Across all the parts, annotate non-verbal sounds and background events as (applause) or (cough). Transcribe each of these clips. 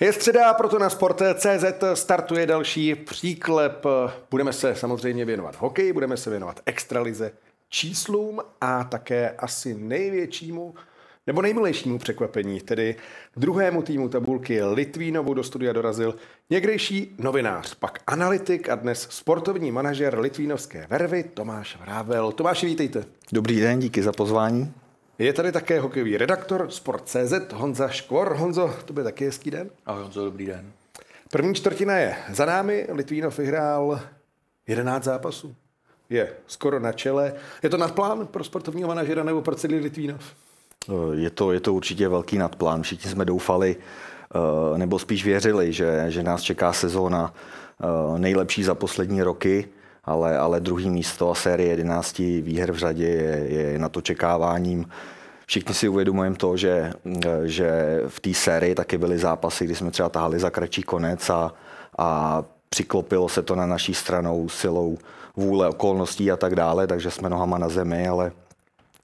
Je středa, proto na Sport.cz startuje další příklep. Budeme se samozřejmě věnovat hokeji, budeme se věnovat extralize, číslům a také asi největšímu nebo nejmilejšímu překvapení, tedy druhému týmu tabulky Litvínovu do studia dorazil někdejší novinář, pak analytik a dnes sportovní manažer Litvínovské vervy Tomáš Vrável. Tomáši, vítejte. Dobrý den, díky za pozvání. Je tady také hokejový redaktor Sport.cz Honza Škvor. Honzo, to by taky hezký den. Ahoj Honzo, dobrý den. První čtvrtina je za námi. Litvínov vyhrál 11 zápasů. Je skoro na čele. Je to nadplán pro sportovního manažera nebo pro celý Litvínov? Eh, je to, je to určitě velký nadplán. Všichni jsme doufali, eh, nebo spíš věřili, že, že nás čeká sezóna eh, nejlepší za poslední roky, ale, ale druhý místo a série 11 výher v řadě je, je nad očekáváním. Všichni si uvědomujeme to, že, že v té sérii taky byly zápasy, kdy jsme třeba tahali za kratší konec a, a přiklopilo se to na naší stranou silou vůle, okolností a tak dále, takže jsme nohama na zemi, ale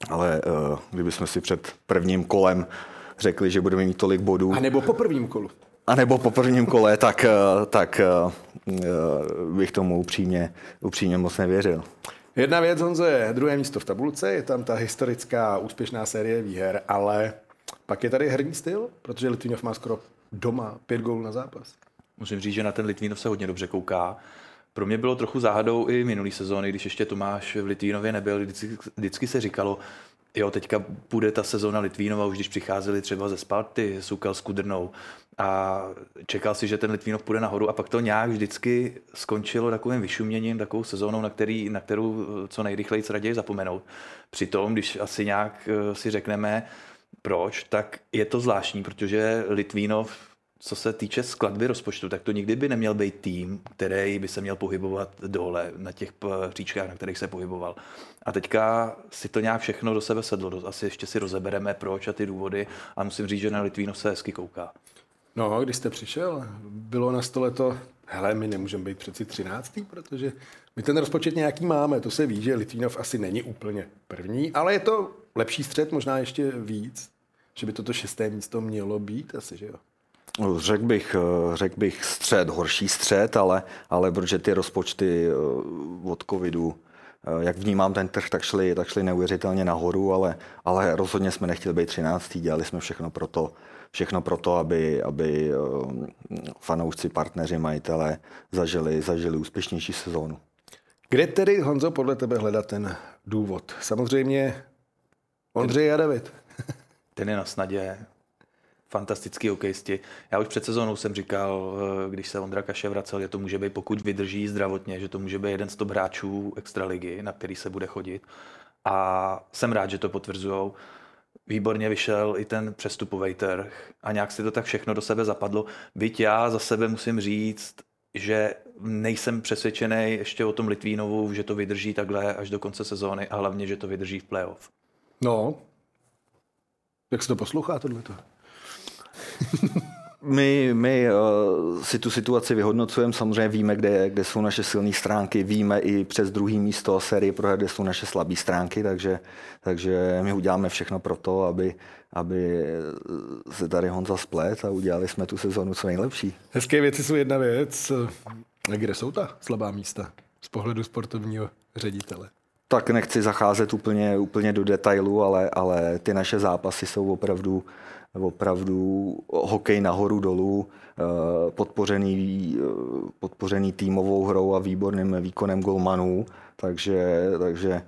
ale uh, kdybychom si před prvním kolem řekli, že budeme mít tolik bodů. A nebo po prvním kolu. A nebo po prvním kole, tak, uh, tak uh, bych tomu upřímně, upřímně moc nevěřil. Jedna věc, Honzo, je druhé místo v tabulce, je tam ta historická úspěšná série výher, ale pak je tady herní styl, protože Litvínov má skoro doma pět gólů na zápas. Musím říct, že na ten Litvínov se hodně dobře kouká. Pro mě bylo trochu záhadou i minulý sezóny, když ještě Tomáš v Litvínově nebyl. Vždycky, vždycky se říkalo, jo, teďka půjde ta sezóna Litvínova, už když přicházeli třeba ze Sparty, Sukal s Kudrnou a čekal si, že ten Litvínov půjde nahoru a pak to nějak vždycky skončilo takovým vyšuměním, takovou sezónou, na, který, na kterou co nejrychleji raději zapomenout. Přitom, když asi nějak eh, si řekneme, proč, tak je to zvláštní, protože Litvínov co se týče skladby rozpočtu, tak to nikdy by neměl být tým, který by se měl pohybovat dole na těch příčkách, na kterých se pohyboval. A teďka si to nějak všechno do sebe sedlo. Asi ještě si rozebereme proč a ty důvody. A musím říct, že na Litvíno se hezky kouká. No, když jste přišel, bylo na stole to, hele, my nemůžeme být přeci třináctý, protože my ten rozpočet nějaký máme. To se ví, že Litvínov asi není úplně první, ale je to lepší střed, možná ještě víc, že by toto šesté místo mělo být asi, že jo? Řekl bych, eh, řek bych střed, horší střed, ale, ale protože ty rozpočty eh, od covidu, eh, jak vnímám ten trh, tak šli, tak šli neuvěřitelně nahoru, ale, ale rozhodně jsme nechtěli být 13. Dělali jsme všechno pro to, všechno pro to aby, aby fanoušci, partneři, majitelé zažili, zažili úspěšnější sezónu. Kde tedy, Honzo, podle tebe hledat ten důvod? Samozřejmě Ondřej a David. Ten je na snadě fantastický hokejisti. Já už před sezónou jsem říkal, eh, když se Ondra Kaše vracel, že to může být, pokud vydrží zdravotně, že to může být jeden z top hráčů extraligy, na který se bude chodit. A jsem rád, že to potvrzujou. Výborně vyšel i ten přestupový trh a nějak si to tak všechno do sebe zapadlo. Byť já za sebe musím říct, že nejsem přesvědčený ještě o tom Litvínovu, že to vydrží takhle až do konce sezóny a hlavně, že to vydrží v playoff. No, jak se to poslouchá tohleto? My, my uh, si tu situaci vyhodnocujeme, samozřejmě víme, kde, kde jsou naše silné stránky, víme i přes druhý místo série pro kde jsou naše slabé stránky, takže, takže my uděláme všechno pro to, aby, aby se tady Honza splet a udělali jsme tu sezonu co nejlepší. Hezké věci jsou jedna věc. Kde jsou ta slabá místa z pohledu sportovního ředitele? Tak nechci zacházet úplně, úplně do detailu, ale, ale ty naše zápasy jsou opravdu opravdu hokej nahoru dolů, eh, podpořený, eh, podpořený týmovou hrou a výborným výkonem golmanů, takže, takže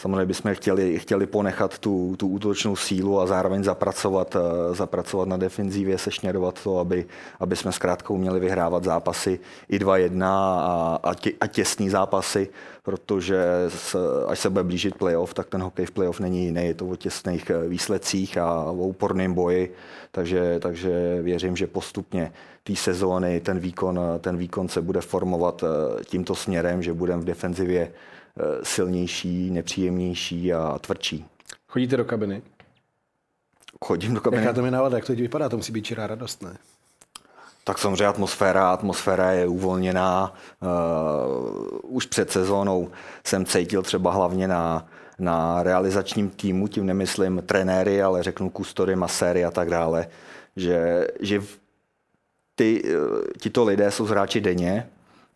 samozřejmě bychom chtěli, chtěli ponechat tu, tu útočnou sílu a zároveň zapracovat, eh, zapracovat na defenzívě, sešněrovat to, aby, aby jsme zkrátka uměli vyhrávat zápasy i 2-1 a, a, tě, a těsný zápasy, protože s, až se bude blížit playoff, tak ten hokej v playoff není jiný, je to o těsných eh, výsledcích a o úporném boji, takže, takže věřím, že postupně té sezóny ten výkon, ten výkon se bude formovat eh, tímto směrem, že budeme v defenzivě Eh, silnější, nepříjemnější a tvrdší. Chodíte do kabiny? Chodím do kabiny. Jaká to je nálada, jak to vypadá? To musí být čirá radost, ne? Tak samozřejmě atmosféra, atmosféra je uvolněná. Uh, už před sezónou jsem cítil třeba hlavně na, na realizačním týmu, tím nemyslím trenéry, ale řeknu kustory, maséry a tak dále, že, že ty, tito lidé jsou hráči denně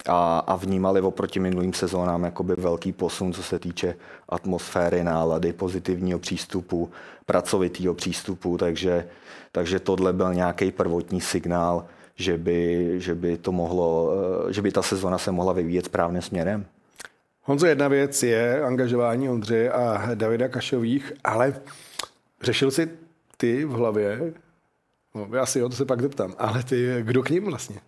a, a vnímali oproti minulým sezónám jakoby velký posun, co se týče atmosféry, nálady, pozitivního přístupu, pracovitého přístupu, takže, takže tohle byl nějaký prvotní signál, že by, že by to mohlo, že by ta sezona se mohla vyvíjet správným směrem. Honzo, jedna věc je angažování Ondřeje a Davida Kašových, ale řešil si ty v hlavě, no já si o to se pak zeptám, ale ty, kdo k ním vlastně?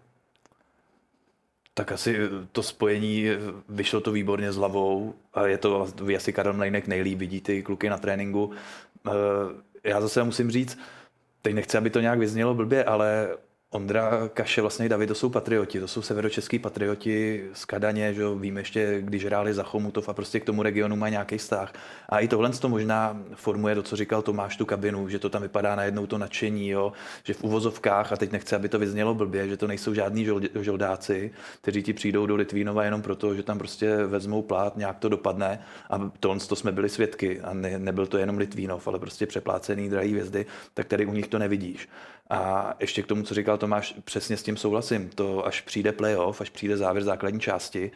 Tak asi to spojení, vyšlo to výborně s hlavou a je to, asi Karel Mlejnek nejlíp vidí ty kluky na tréninku. Eh, já zase musím říct, teď nechci, aby to nějak vyznělo blbě, ale Ondra Kaše, vlastně i David, to jsou patrioti, to jsou severočeský patrioti z Kadaně, že vím ještě, když hráli za Chomutov a prostě k tomu regionu má nějaký vztah. A i tohle to možná formuje to, co říkal Tomáš, tu kabinu, že to tam vypadá najednou to nadšení, jo? že v uvozovkách, a teď nechci, aby to vyznělo blbě, že to nejsou žádní žoldáci, kteří ti přijdou do Litvínova jenom proto, že tam prostě vezmou plát, nějak to dopadne. A tohle to jsme byli svědky. A ne, nebyl to jenom Litvínov, ale prostě přeplácený drahý hvězdy, tak tady u nich to nevidíš. A ještě k tomu, co říkal Tomáš, přesně s tím souhlasím. To až přijde playoff, až přijde závěr základní části,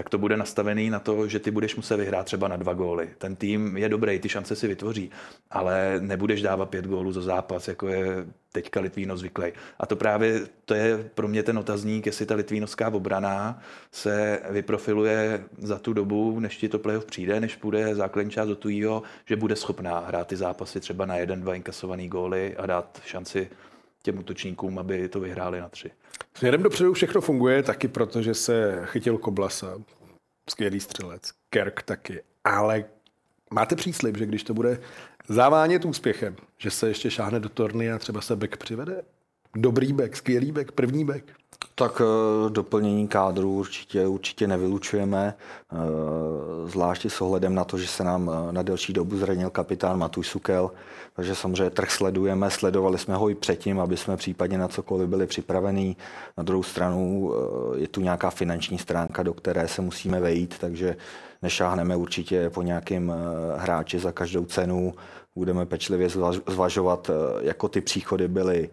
tak to bude nastavený na to, že ty budeš muset vyhrát třeba na dva góly. Ten tým je dobrý, ty šance si vytvoří, ale nebudeš dávat pět gólů za zápas, jako je teďka Litvíno zvyklý. A to právě to je pro mě ten otazník, jestli ta litvínovská obrana se vyprofiluje za tu dobu, než ti to playoff přijde, než půjde základní část do tujího, že bude schopná hrát ty zápasy třeba na jeden, dva inkasovaný góly a dát šanci těm útočníkům, aby to vyhráli na tři. Směrem dopředu všechno funguje taky proto, že se chytil Koblasa, skvělý střelec, Kerk taky, ale máte příslip, že když to bude závánět úspěchem, že se ještě šáhne do torny a třeba se back přivede? Dobrý back, skvělý back, první back? Tak eh, doplnění kádru určitě, určitě nevylučujeme, eh, zvláště s ohledem na to, že se nám eh, na delší dobu zranil kapitán Matuš Sukel, takže samozřejmě trh sledujeme, sledovali jsme ho i předtím, aby jsme případně na cokoliv byli připravení. Na druhou stranu je tu nějaká finanční stránka, do které se musíme vejít, takže nešáhneme určitě po nějakém hráči za každou cenu. Budeme pečlivě zvažovat, jako ty příchody byly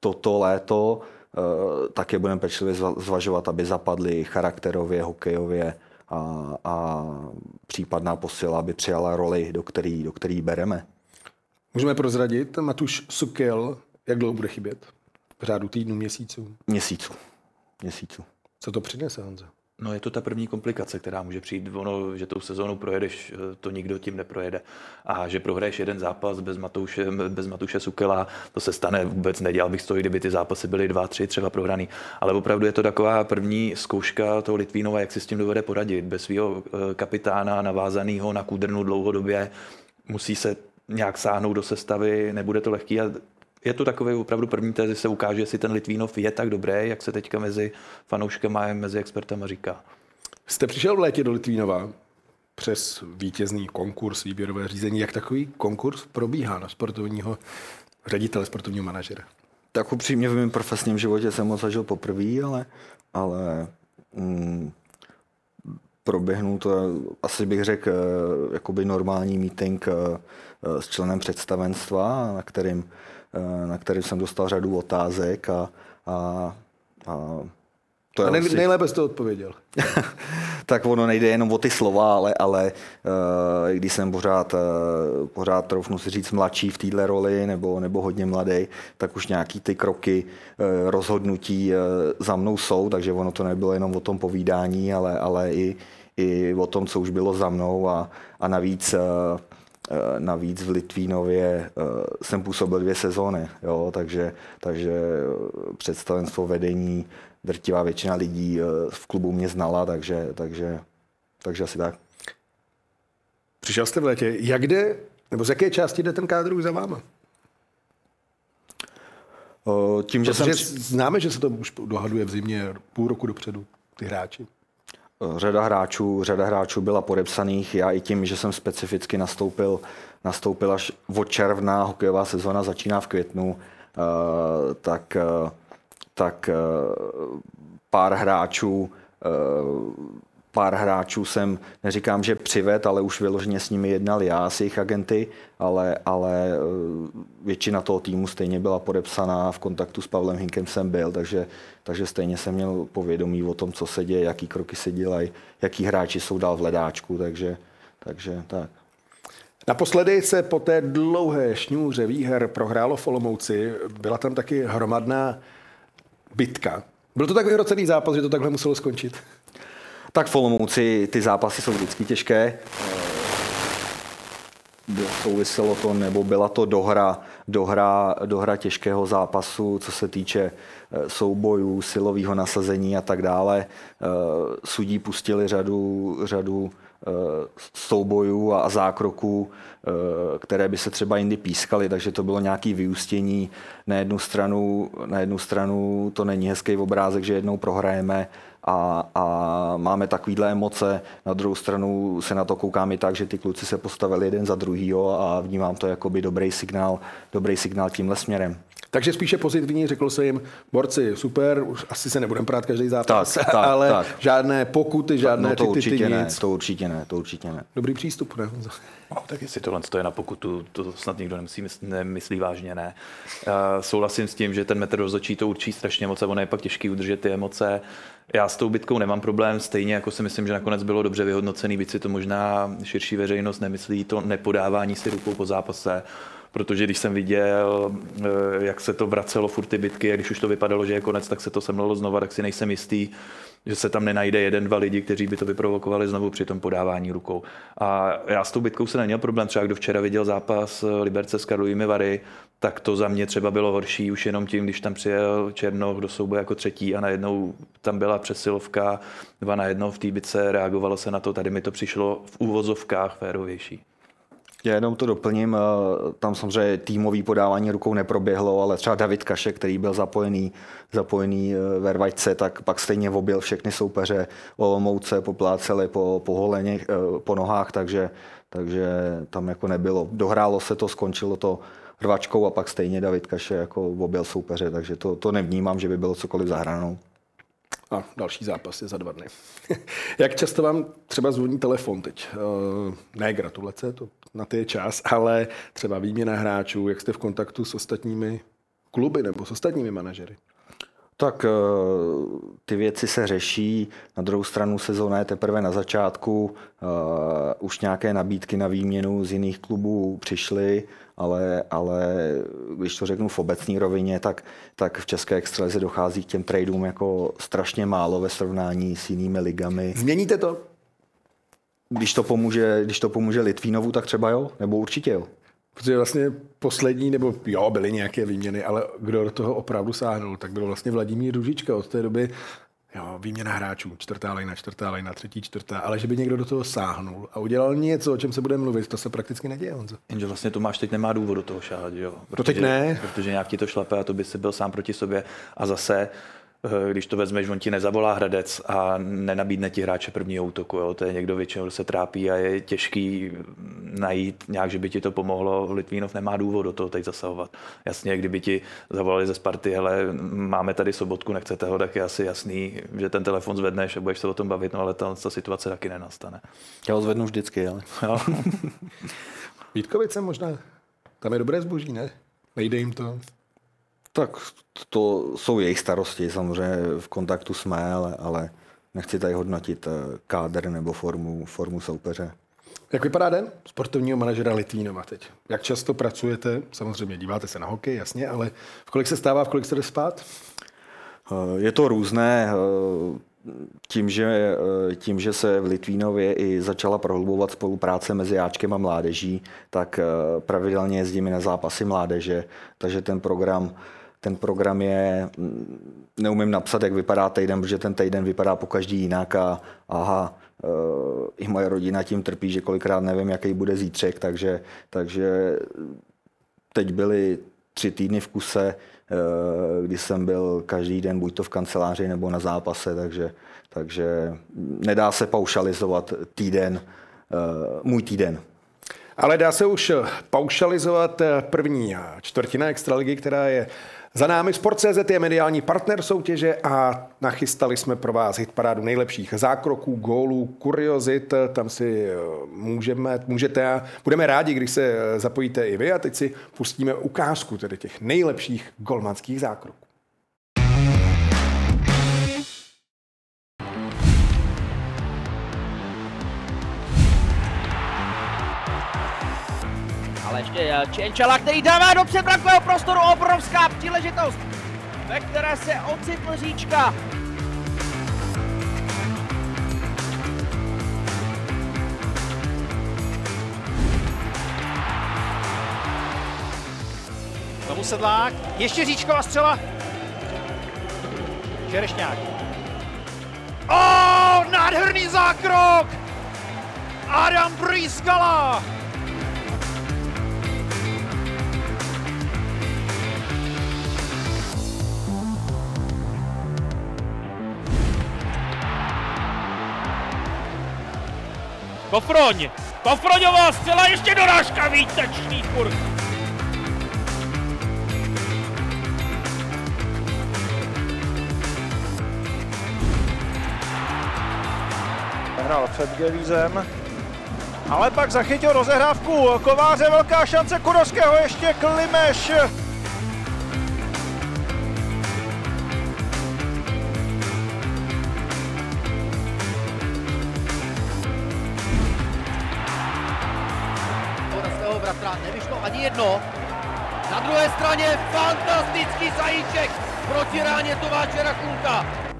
toto léto, Eh, také budeme pečlivě zvažovat, aby zapadly charakterově, hokejově a, a případná posila, aby přijala roli, do který, do který bereme. Můžeme prozradit, Matuš Sukel, jak dlouho bude chybět? V řádu týdnu, měsíců? Měsíců. Měsíců. Co to přinese, Honza? No je to ta první komplikace, která může přijít. Ono, že tou sezónu projedeš, to nikdo tím neprojede. A že prohraješ jeden zápas bez Matouše, bez Matuše Sukela, to se stane, vůbec nedělal bych to, kdyby ty zápasy byly dva, tři třeba prohraný. Ale opravdu je to taková první zkouška toho Litvínova, jak si s tím dovede poradit. Bez svého eh, kapitána navázaného na kůdrnu dlouhodobě musí se nějak sáhnout do sestavy, nebude to lehký a je to takový opravdu první tezi, se ukáže, jestli ten Litvínov je tak dobrý, jak se teďka mezi fanouškama a mezi expertama říká. Jste přišel v létě do Litvínova přes vítězný konkurs, výběrové řízení. Jak takový konkurs probíhá na sportovního ředitele, sportovního manažera? Tak upřímně v mém profesním životě jsem ho zažil poprvé, ale, ale mm, proběhnul to, asi bych řekl, eh, jakoby normální meeting eh, s členem představenstva, na kterým Eh, na který jsem dostal řadu otázek a, a, a to je a nej, nejlépe jste odpověděl. (laughs) tak ono nejde jenom o ty slova, ale, ale uh, když jsem pořád, uh, pořád troufnu si říct mladší v téhle roli nebo, nebo hodně mladý, tak už nějaký ty kroky uh, rozhodnutí uh, za mnou jsou, takže ono to nebylo jenom o tom povídání, ale, ale i, i o tom, co už bylo za mnou a, a navíc uh, Eh, navíc v Litvínově eh, jsem působil dvě sezóny, jo, takže, takže eh, představenstvo vedení, drtivá většina lidí v klubu mě znala, takže, takže, takže asi tak. Přišel jste v létě. Jak jde, nebo z jaké části jde ten kádr už za váma? Tím, že jsem... Známe, že se to už dohaduje v zimě půl roku dopředu, ty hráči. Řada hráčů, řada hráčů byla podepsaných. Já i tím, že jsem specificky nastoupil, nastoupil až od června, hokejová sezona začíná v květnu, eh, tak, eh, tak eh, pár hráčů pár hráčů jsem, neříkám, že přived, ale už vyloženě s nimi jednal já, s jejich agenty, ale, ale eh, většina toho týmu stejně byla podepsaná, v kontaktu s Pavlem Hinkem jsem byl, takže, takže stejně jsem měl povědomí o tom, co se děje, jaký kroky se dělají, jaký hráči jsou dál v ledáčku, takže, takže tak. Naposledy se po té dlouhé šňůře výher prohrálo v Olomouci. Byla tam taky hromadná bitka. Byl to tak vyhrocený zápas, že to takhle muselo skončit? Tak v Olomouci ty zápasy jsou vždycky těžké. Souviselo to, nebo byla to dohra, dohra, dohra těžkého zápasu, co se týče eh, soubojů, silového nasazení a tak dále. Eh, sudí pustili řadu, řadu eh, soubojů a zákroků, které by se třeba jindy pískaly, takže to bylo nějaké vyústění. Na jednu stranu, na jednu stranu to není hezký obrázek, že jednou prohrajeme a, a máme takovýhle emoce. Na druhou stranu se na to koukám i tak, že ty kluci se postavili jeden za druhýho a vnímám to jako by dobrý signál, dobrý signál tímhle směrem. Takže spíše pozitivní, řekl se jim, borci, super, už asi se nebudeme prát každý zápas, tak, tak, (laughs) ale tak. žádné pokuty, žádné no to ty, ty, určitě ty, ne, nic. to určitě ne, to určitě ne. Dobrý přístup, ne? No, tak jestli tohle je na pokutu, to snad nikdo nemyslí, nemyslí vážně, ne. Uh, souhlasím s tím, že ten metr rozhodčí to určí strašně moc a ono je pak těžký udržet ty emoce. Já s tou bitkou nemám problém, stejně jako si myslím, že nakonec bylo dobře vyhodnocený, víc si to možná širší veřejnost nemyslí, to nepodávání si rukou po zápase protože když jsem viděl, eh, jak se to vracelo furt ty bitky a když už to vypadalo, že je konec, tak se to semlelo znova, tak si nejsem jistý, že se tam nenajde jeden, dva lidi, kteří by to vyprovokovali znovu při tom podávání rukou. A já s tou bitkou se neměl problém, třeba kdo včera viděl zápas Liberce s Karlovými Vary, tak to za mě třeba bylo horší už jenom tím, když tam přijel Černoch do souboje jako třetí a najednou tam byla přesilovka, dva na jedno v té bice, reagovalo se na to, tady mi to přišlo v úvozovkách férovější. Já jenom to doplním, eh, tam samozřejmě týmový podávání rukou neproběhlo, ale třeba David Kaše, který byl zapojený, zapojený eh, ve rvačce, tak pak stejně objel všechny soupeře Olomouce, popláceli po, po holeně, eh, po nohách, takže, takže tam jako nebylo. Dohrálo se to, skončilo to rvačkou a pak stejně David Kaše jako objel soupeře, takže to, to nevnímám, že by bylo cokoliv zahranou. A další zápas je za dva dny. (laughs) Jak často vám třeba zvoní telefon teď? Ne gratulace, to na ty je čas, ale třeba výměna hráčů, jak jste v kontaktu s ostatními kluby nebo s ostatními manažery? Tak eh, ty věci se řeší, na druhou stranu sezóna je teprve na začátku, uh, už nějaké nabídky na výměnu z jiných klubů přišly, ale, ale když to řeknu v obecné rovině, tak, tak v České extralize dochází k těm tradeům jako strašně málo ve srovnání s jinými ligami. Změníte to? Když to pomůže, když to pomůže Litvínovu, tak třeba jo, nebo určitě jo. Protože vlastně poslední, nebo jo, byly nějaké výměny, ale kdo do toho opravdu sáhnul, tak byl vlastně Vladimír Ružička od té doby. Jo, výměna hráčů, čtvrtá lejna, čtvrtá lejna, třetí, čtvrtá, ale že by někdo do toho sáhnul a udělal něco, o čem se bude mluvit, to se prakticky neděje, Honzo. Jenže vlastně Tomáš teď nemá důvod do toho šáhat, jo? Protože, to teď ne. Protože nějak ti to šlape a to by si byl sám proti sobě a zase když to vezmeš, on ti nezavolá Hradec a nenabídne ti hráče prvního útoku. Jo. To je někdo většinou, kdo se trápí a je těžký najít nějak, že by ti to pomohlo. Litvínov nemá důvod do toho teď zasahovat. Jasně, kdyby ti zavolali ze Sparty, hele, máme tady sobotku, nechcete ho, tak je asi jasný, že ten telefon zvedneš a budeš se o tom bavit, no ale ta, ta situace taky nenastane. Já ho zvednu vždycky, ale. Jo. Vítkovice možná. Tam je dobré zboží, ne? Nejde jim to. Tak to jsou jejich starosti, samozřejmě v kontaktu jsme, ale, ale nechci tady hodnotit eh, kádr nebo formu, formu soupeře. Jak vypadá den sportovního manažera Litvínova teď? Jak často pracujete? Samozřejmě díváte se na hokej, jasně, ale v kolik se stává, v kolik se jde spát? Eh, je to různé. Eh, tím že, tím, že se v Litvínově i začala prohlubovat spolupráce mezi Jáčkem a mládeží, tak pravidelně jezdíme na zápasy mládeže, takže ten program ten program je, mm, neumím napsat, jak vypadá týden, protože ten týden vypadá po každý jinak a aha, eh, i moje rodina tím trpí, že kolikrát nevím, jaký bude zítřek, takže, takže teď byly tři týdny v kuse, eh, kdy jsem byl každý den buď to v kanceláři nebo na zápase, takže, takže nedá se paušalizovat týden, eh, můj týden. Ale dá se už paušalizovat první čtvrtina extraligy, která je Za námi Sport.cz je mediální partner soutěže a nachystali jsme pro vás hitparádu nejlepších zákroků, gólů, kuriozit. Tam si eh, můžeme, můžete a budeme rádi, když se eh, zapojíte i vy a teď si pustíme ukázku tedy těch nejlepších golmanských zákroků. Ještě Čenčala, který dává do předbrankového prostoru obrovská příležitost, ve které se ocitl říčka. Znovu sedlák, ještě říčková střela. Čerešňák. O, nádherný zákrok! Adam Brýskala! Kofroň! Kofroňová střela, ještě dorážka, výtečný kurz! Hrál před Gelízem, ale pak zachytil rozehrávku Kováře, velká šance Kurovského, ještě Klimeš. Straně fantastický zajíček proti ráně Továče Rakunka.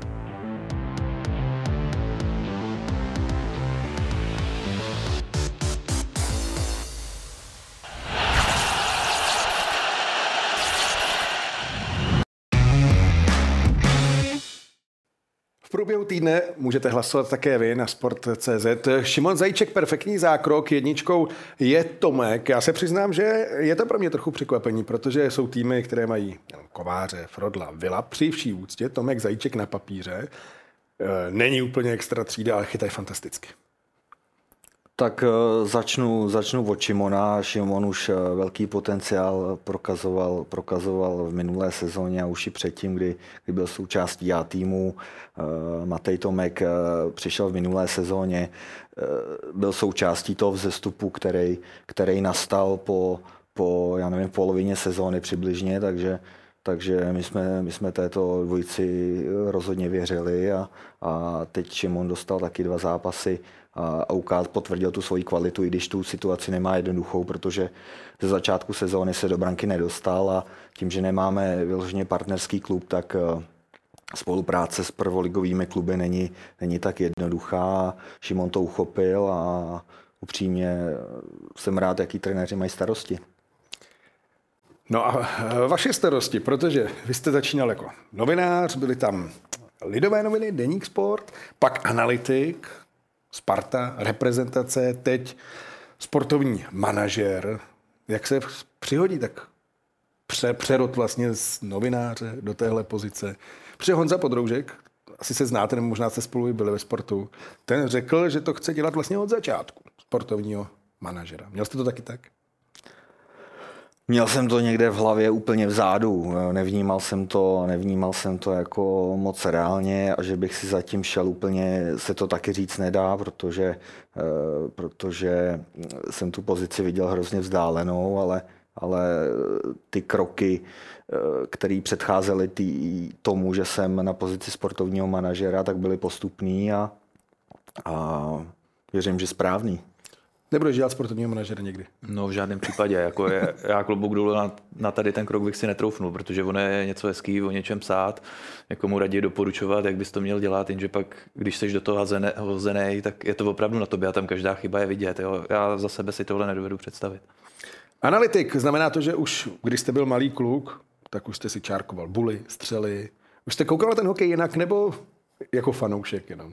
Týdne můžete hlasovat také vy na sport.cz. Šimon Zajíček, perfektní zákrok, jedničkou je Tomek. Já se přiznám, že je to pro mě trochu překvapení, protože jsou týmy, které mají Kováře, Frodla, Vila, při vší úctě, Tomek Zajíček na papíře. Eh, Není úplně extra třída, ale chytají fantasticky. Tak eh, začnu, začnu od Šimona. Šimon už eh, velký potenciál prokazoval, prokazoval v minulé sezóně a už i předtím, kdy, kdy byl součástí A týmu. Eh, Matej Tomek přišel v minulé sezóně, byl součástí toho vzestupu, který, který nastal po, po já nevím, polovině sezóny přibližně, takže takže my jsme, my jsme této dvojici rozhodně věřili a, a teď Šimon dostal taky dva zápasy a, ukáz, potvrdil tu svoji kvalitu, i když tu situaci nemá jednoduchou, protože ze začátku sezóny se do branky nedostal a tím, že nemáme vyloženě partnerský klub, tak eh, spolupráce s prvoligovými kluby není, není tak jednoduchá. Šimon to uchopil a upřímně jsem rád, jaký trenéři mají starosti. No a eh, vaše starosti, protože vy jste začínal jako novinář, byly tam lidové noviny, Deník Sport, pak analytik, Sparta, reprezentace, teď sportovní manažer. Jak se přihodí tak pře, přerod vlastně z novináře do téhle pozice? Protože Honza Podroužek, asi se znáte, nebo možná jste spolu byli ve sportu, ten řekl, že to chce dělat vlastně od začátku, sportovního manažera. Měl jste to taky tak? Měl jsem to někde v hlavě úplně vzadu. Nevnímal jsem to, nevnímal jsem to jako moc reálně a že bych si zatím šel úplně, se to taky říct nedá, protože, eh, protože jsem tu pozici viděl hrozně vzdálenou, ale, ale ty kroky, eh, které předcházely tý, tomu, že jsem na pozici sportovního manažera, tak byly postupný a, a věřím, že správný. Nebudeš dělat sportovního manažera někdy? No v žádném případě. Jako je, já klobouk dolů na, na, tady ten krok bych si netroufnul, protože ono je něco hezký, o něčem psát, jako mu raději doporučovat, jak bys to měl dělat, jenže pak, když jsi do toho hozený, tak je to opravdu na tobě a tam každá chyba je vidět. Jo. Já za sebe si tohle nedovedu představit. Analytik, znamená to, že už když jste byl malý kluk, tak už jste si čárkoval buly, střely. Už jste koukal na ten hokej jinak nebo jako fanoušek jenom?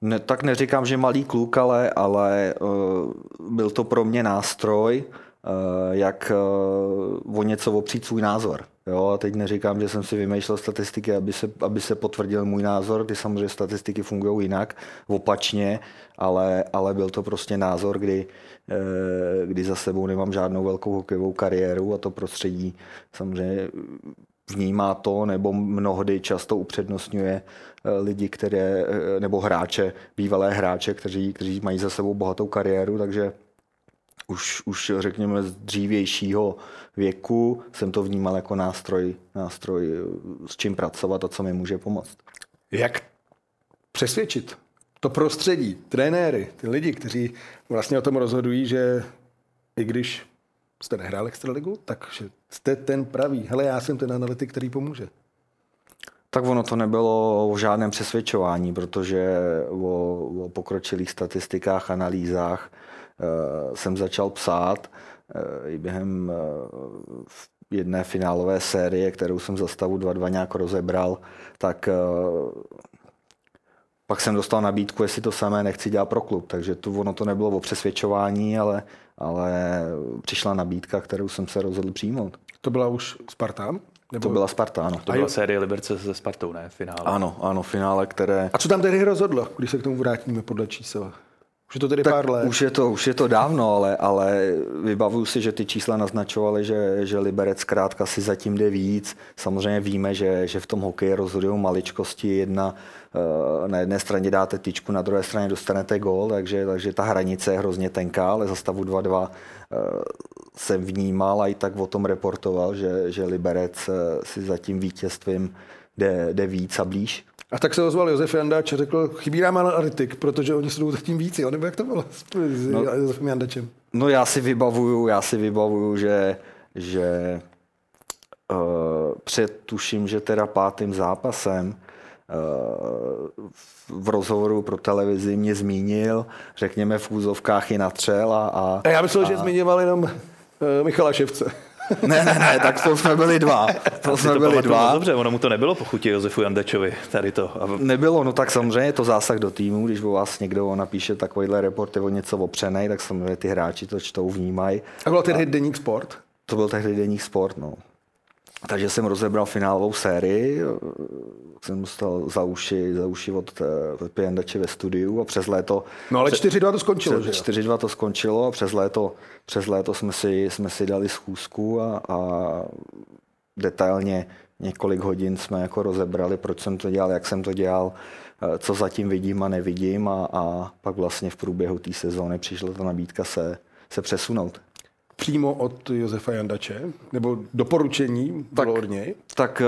Ne, tak neříkám, že malý kluk, ale, ale uh, byl to pro mě nástroj, uh, jak uh, o něco opřít svůj názor. Jo, a teď neříkám, že jsem si vymýšlel statistiky, aby se, aby se potvrdil můj názor, ty samozřejmě statistiky fungují jinak, opačně, ale, ale byl to prostě názor, kdy, kdy za sebou nemám žádnou velkou hokejovou kariéru a to prostředí samozřejmě vnímá to, nebo mnohdy často upřednostňuje eh, lidi, které, eh, nebo hráče, bývalé hráče, kteří, kteří mají za sebou bohatou kariéru, takže už, už řekněme z dřívějšího věku jsem to vnímal jako nástroj, nástroj s čím pracovat a co mi může pomoct. Jak přesvědčit to prostředí, trenéry, ty lidi, kteří vlastně o tom rozhodují, že i když jste nehrál extraligu, takže jste ten pravý. Hele, já jsem ten analytik, který pomůže. Tak ono to nebylo o žádném přesvědčování, protože o, o pokročilých statistikách, analýzách uh, jsem začal psát uh, i během uh, jedné finálové série, kterou jsem za stavu 2-2 nějak rozebral, tak uh, pak jsem dostal nabídku, jestli to samé nechci dělat pro klub, takže to, ono to nebylo o přesvědčování, ale, ale přišla nabídka, kterou jsem se rozhodl přijmout. To byla už Spartán? Nebo... To byla Sparta, ano. To byla série Liberce se Spartou, ne? Finále. Ano, ano, finále, které... A co tam tedy rozhodlo, když se k tomu vrátíme podle čísel? Už je to tedy tak pár let. Už je to, už je to dávno, ale, ale vybavuju si, že ty čísla naznačovaly, že, že Liberec zkrátka si zatím jde víc. Samozřejmě víme, že, že v tom hokeji rozhodují maličkosti. Jedna, eh, na jedné straně dáte tyčku, na druhé straně dostanete gól, takže, takže ta hranice je hrozně tenká, ale za stavu 2-2 eh, jsem vnímal a i tak o tom reportoval, že, že Liberec eh, si za tím vítězstvím jde, jde víc a blíž. A tak se ozval Josef Jandač a řekl, chybí nám analytik, protože oni jsou zatím víc, jo? nebo jak to bylo s no, Josefem Jandačem? No já si vybavuju, já si vybavuju, že, že uh, před tuším, že teda pátým zápasem uh, v rozhovoru pro televizi mě zmínil, řekněme v úzovkách i natřel a... A, a já myslel, a, že zmiňoval jenom uh, Michala Ševce. (laughs) Ne, ne, ne, tak to jsme byli dva. To jsme to byli dva. Dobře, ono mu to nebylo pochutí Josefu Jandečovi, tady to. A... Nebylo, no tak samozřejmě je to zásah do týmu, když o vás někdo napíše takovýhle report, o něco opřenej, tak samozřejmě ty hráči to čtou, vnímají. A bylo tehdy Deník Sport? To byl tehdy Deník Sport, no. Takže jsem rozebral finálovou sérii, jsem dostal za uši, za uši od Pepi Jandače ve studiu a přes léto... No ale 4-2 to skončilo, že 4-2 to skončilo a přes léto, přes léto jsme, si, jsme si dali schůzku a, a detailně několik hodin jsme jako rozebrali, proč jsem to dělal, jak jsem to dělal, co zatím vidím a nevidím a, a pak vlastně v průběhu té sezóny přišla ta nabídka se, se přesunout přímo od Josefa Jandače? Nebo doporučení tak, bylo od něj? Tak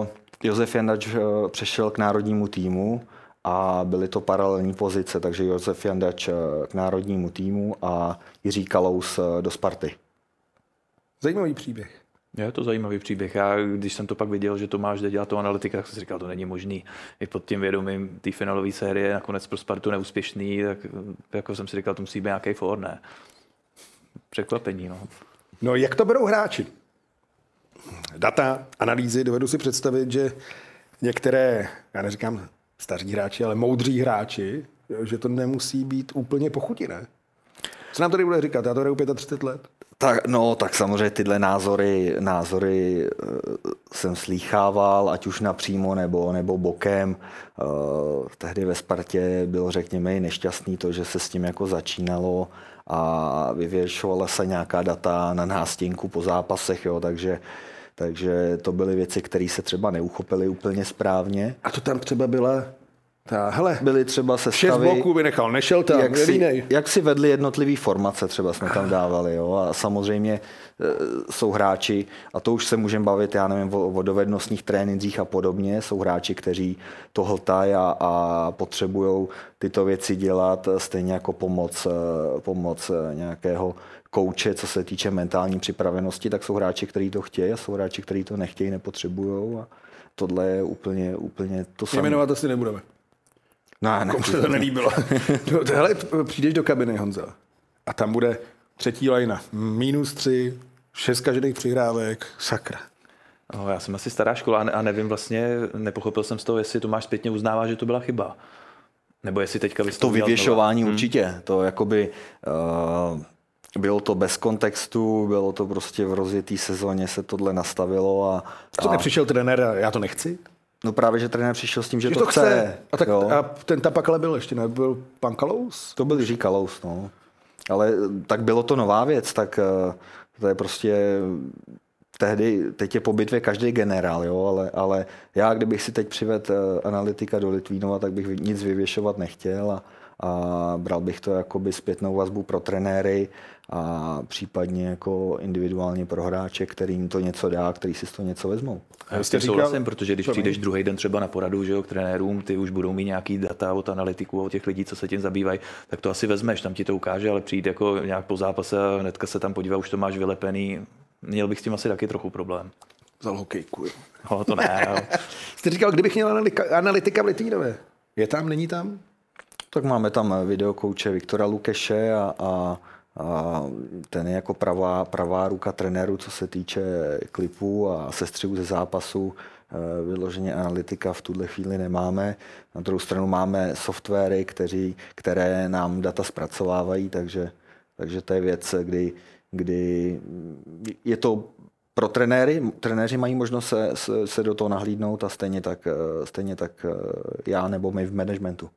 uh, Josef Jandač uh, přešel k národnímu týmu a byly to paralelní pozice, takže Josef Jandač uh, k národnímu týmu a Jiří Kalous uh, do Sparty. Zajímavý příběh. Je to zajímavý příběh. Já, když jsem to pak viděl, že Tomáš jde dělat to analytika, tak jsem si říkal, to není možný. I pod tím vědomím té finalové série nakonec pro Spartu neúspěšný, tak jako jsem si říkal, to musí být nějaký for, ne? Překvapení. No. no jak to berou hráči? Data, analýzy, dovedu si představit, že některé, já neříkám staří hráči, ale moudří hráči, že to nemusí být úplně pochutí, ne? Co nám tady bude říkat? Já to hraju 35 let. Tak, no, tak samozřejmě tyhle názory, názory uh, jsem slýchával, ať už napřímo nebo, nebo bokem. Uh, tehdy ve Spartě bylo, řekněme, i nešťastný to, že se s tím jako začínalo a vyvěšovala se nějaká data na nástěnku po zápasech, jo, takže takže to byly věci, které se třeba neuchopily úplně správně. A to tam třeba byla ta, hele, byly třeba se Šest bloků vynechal, nešel tam, jak si, jak si vedli jednotlivý formace, třeba jsme tam dávali. Jo? A samozřejmě e, jsou hráči, a to už se můžeme bavit, já nevím, o, o dovednostních trénincích a podobně, jsou hráči, kteří to hltají a, a potřebují tyto věci dělat, stejně jako pomoc, e, pomoc e, nějakého kouče, co se týče mentální připravenosti, tak jsou hráči, kteří to chtějí a jsou hráči, kteří to nechtějí, nepotřebují. A tohle je úplně, úplně to samé. Jmenovat asi nebudeme. No, ne. Komu se to nelíbilo. (laughs) no, hele, přijdeš do kabiny, Honza, a tam bude třetí lajna. Minus tři, šest každých přihrávek, sakra. No, já jsem asi stará škola a nevím vlastně, nepochopil jsem z toho, jestli to máš zpětně uznává, že to byla chyba. Nebo jestli teďka bys to vyvěšování znova. Hmm. určitě. Hmm. To jakoby... Uh, bylo to bez kontextu, bylo to prostě v rozjetý sezóně se tohle nastavilo a... A to nepřišel trenér, já to nechci? No právě, že trenér přišel s tím, že, že to, to chce. chce. A, tak, a ten tapak ale byl ještě, ne? Byl pan Kalous? To byl Jiří Kalous, no. Ale tak bylo to nová věc, tak eh, to je prostě tehdy, teď je po bitvě každý generál, jo, ale, ale já, kdybych si teď přivedl eh, analytika do Litvínova, tak bych nic vyvěšovat nechtěl a, a bral bych to jako by zpětnou vazbu pro trenéry a případně jako individuálně pro hráče, kterým to něco dá, který si z toho něco vezmou. Já s tím souhlasím, protože když přijdeš druhý den třeba na poradu že jo, k trenérům, ty už budou mít nějaký data od analytiků, od těch lidí, co se tím zabývají, tak to asi vezmeš, tam ti to ukáže, ale přijít jako nějak po zápase a hnedka se tam podívá, už to máš vylepený, měl bych s tím asi taky trochu problém. Vzal hokejku, jo. No, to ne. Jo. (laughs) Jste říkal, kdybych měl analytika, analytika v Litvínové. Je tam, není tam? Tak máme tam videokouče Viktora Lukeše a, a, a ten je jako pravá, pravá ruka trenéru, co se týče klipů a sestřihu ze zápasu. Eh, vyloženě analytika v tuhle chvíli nemáme. Na druhou stranu máme softwary, kteří, které nám data zpracovávají, takže, takže to je věc, kdy, kdy je to pro trenéry, trenéři mají možnost se, se, se do toho nahlídnout a stejně tak, eh, stejně tak eh, já nebo my v managementu.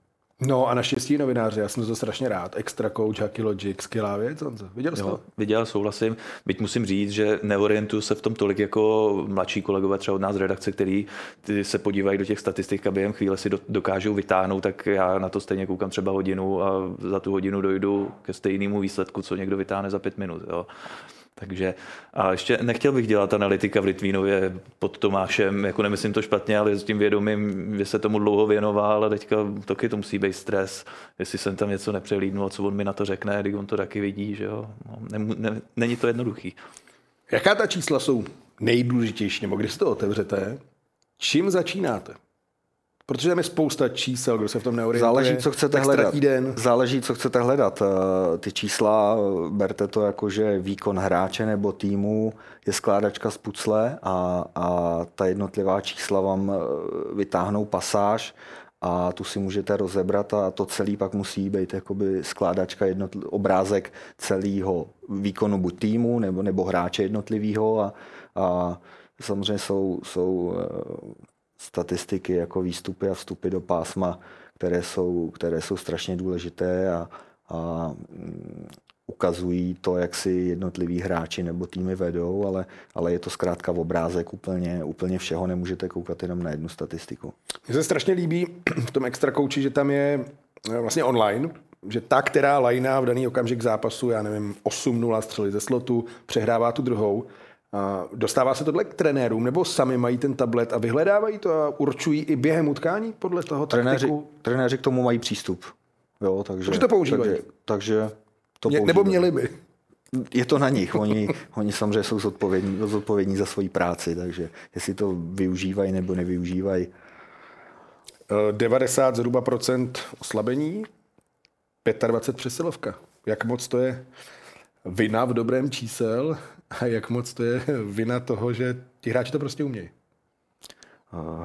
No a naštěstí novináři, já jsem to strašně rád. Extra coach, Hacky Logic, skvělá věc. Honzo. Viděl jsi to? Viděl, souhlasím. Byť musím říct, že neorientuju se v tom tolik jako mladší kolegové třeba od nás z redakce, který ty se podívají do těch statistik a během chvíle si dokážou vytáhnout, tak já na to stejně koukám třeba hodinu a za tu hodinu dojdu ke stejnému výsledku, co někdo vytáhne za pět minut. Jo. Takže a ještě nechtěl bych dělat analytika v Litvínově pod Tomášem, jako nemyslím to špatně, ale s tím vědomím, že se tomu dlouho věnoval, ale teďka taky to musí být stres, jestli jsem tam něco nepřelídnul, co on mi na to řekne, když on to taky vidí, že jo. No, ne, ne, není to jednoduchý. Jaká ta čísla jsou nejdůležitější, nebo když to otevřete, čím začínáte? Protože tam je spousta čísel, kdo se v tom neorientuje. Záleží, co chcete hledat. Den. Záleží, co chcete hledat. Eh, ty čísla, eh, berte to jako, že výkon hráče nebo týmu je skládačka z pucle a, a ta jednotlivá čísla vám eh, vytáhnou pasáž a tu si můžete rozebrat a to celý pak musí být jakoby skládačka, jednotl- obrázek celého výkonu buď týmu nebo, nebo hráče jednotlivého a, a samozřejmě jsou, jsou statistiky jako výstupy a vstupy do pásma, které jsou, které jsou strašně důležité a, a mm, ukazují to, jak si jednotliví hráči nebo týmy vedou, ale, ale je to zkrátka v obrázek úplně, úplně všeho, nemůžete koukat jenom na jednu statistiku. Mně se strašně líbí (clears throat) v tom extra kouči, že tam je eh, vlastně online, že ta, která lajná v daný okamžik zápasu, já nevím, 8-0 střely ze slotu, přehrává tu druhou, Dostává se tohle k trenérům, nebo sami mají ten tablet a vyhledávají to a určují i během utkání podle toho trenéři, taktiku? Trenéři k tomu mají přístup. Jo, takže, takže to používají. Takže, takže to Mě, Nebo měli by. Je to na nich. Oni, (laughs) oni samozřejmě jsou zodpovědní, zodpovědní za svoji práci, takže jestli to využívají nebo nevyužívají. 90 zhruba procent oslabení, 25 přesilovka. Jak moc to je vina v dobrém čísel a jak moc to je (laughs) vina toho, že ti hráči to prostě umějí?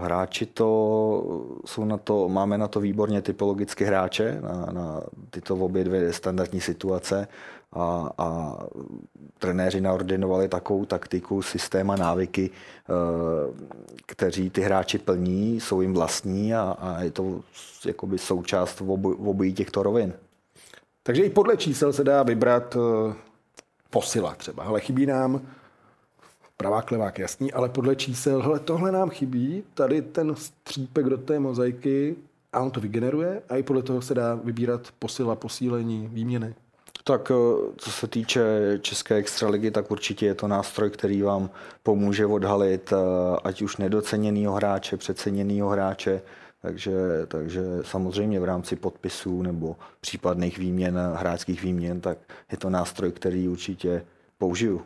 Hráči to jsou na to, máme na to výborně typologicky hráče, na, na tyto obě dvě standardní situace a, a trenéři naordinovali takovou taktiku, systém a návyky, eh, kteří ty hráči plní, jsou jim vlastní a, a je to jakoby součást obojí těchto rovin. Takže i podle čísel se dá vybrat eh, posila třeba. Ale chybí nám pravák, levák, jasný, ale podle čísel, hele, tohle nám chybí, tady ten střípek do té mozaiky a on to vygeneruje a i podle toho se dá vybírat posila, posílení, výměny. Tak eh, co se týče České extraligy, tak určitě je to nástroj, který vám pomůže odhalit eh, ať už nedoceněného hráče, přeceněného hráče, takže, takže samozřejmě v rámci podpisů nebo případných výměn, hráčských výměn, tak je to nástroj, který určitě použiju.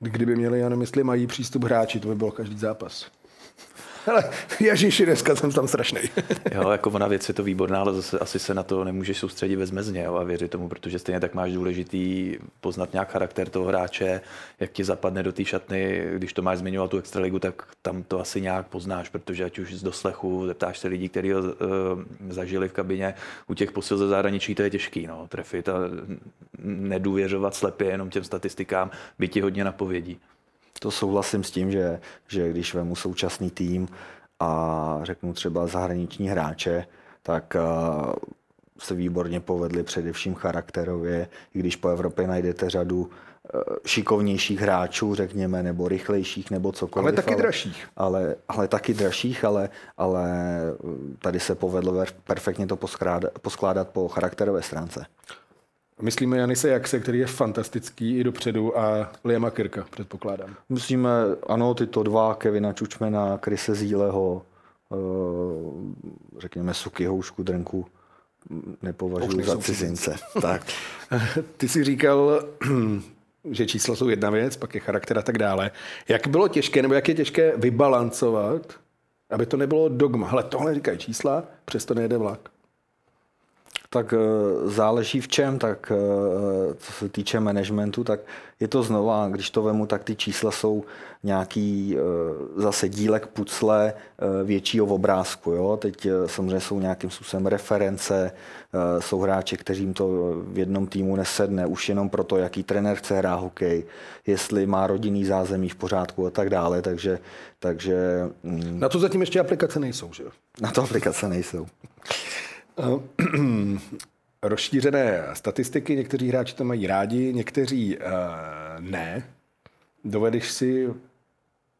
Kdyby měli, já nemyslím, mají přístup hráči, to by bylo každý zápas. Ale ježiši, dneska jsem tam strašný. jo, jako ona věc je to výborná, ale zase asi se na to nemůžeš soustředit bezmezně jo, a věřit tomu, protože stejně tak máš důležitý poznat nějak charakter toho hráče, jak ti zapadne do té šatny, když to máš zmiňovat tu extraligu, tak tam to asi nějak poznáš, protože ať už z doslechu, zeptáš se lidí, kteří ho uh, zažili v kabině, u těch posil ze zahraničí to je těžký, no, trefit a nedůvěřovat slepě jenom těm statistikám, by ti hodně napovědí to souhlasím s tím, že, že když vemu současný tým a řeknu třeba zahraniční hráče, tak uh, se výborně povedly, především charakterově, i když po Evropě najdete řadu eh, šikovnějších hráčů, řekněme, nebo rychlejších, nebo cokoliv. Ale taky dražších. Ale, ale taky dražších, ale, ale tady se povedlo perfektně to poskládat, poskládat po charakterové stránce. Myslíme Janise Jakse, který je fantastický i dopředu a Liama Kirka, předpokládám. Myslíme, ano, tyto dva, Kevina Čučmena, Krise Zíleho, eh, řekněme Sukyho Škudrnku, Už nepovažuji za cizince. (laughs) tak. (laughs) Ty jsi říkal, (clears throat) že čísla jsou jedna věc, pak je charakter a tak dále. Jak bylo těžké, nebo jak je těžké vybalancovat, aby to nebylo dogma. Hele, tohle říkají čísla, přesto nejede vlak. Tak eh, záleží v čem, tak eh, co se týče managementu, tak je to znova, když to vemu, tak ty čísla jsou nějaký eh, zase dílek pucle většího obrázku. Jo? Teď samozřejmě jsou nějakým způsobem reference, jsou hráči, kterým to v jednom týmu nesedne, už jenom proto, jaký trenér chce hrát hokej, jestli má rodinný zázemí v pořádku a tak dále, takže, takže mm, Na to zatím ještě aplikace nejsou, že jo? na to aplikace nejsou. (clears throat) Rozšířené statistiky, někteří hráči to mají rádi, někteří uh, ne. Dovedeš si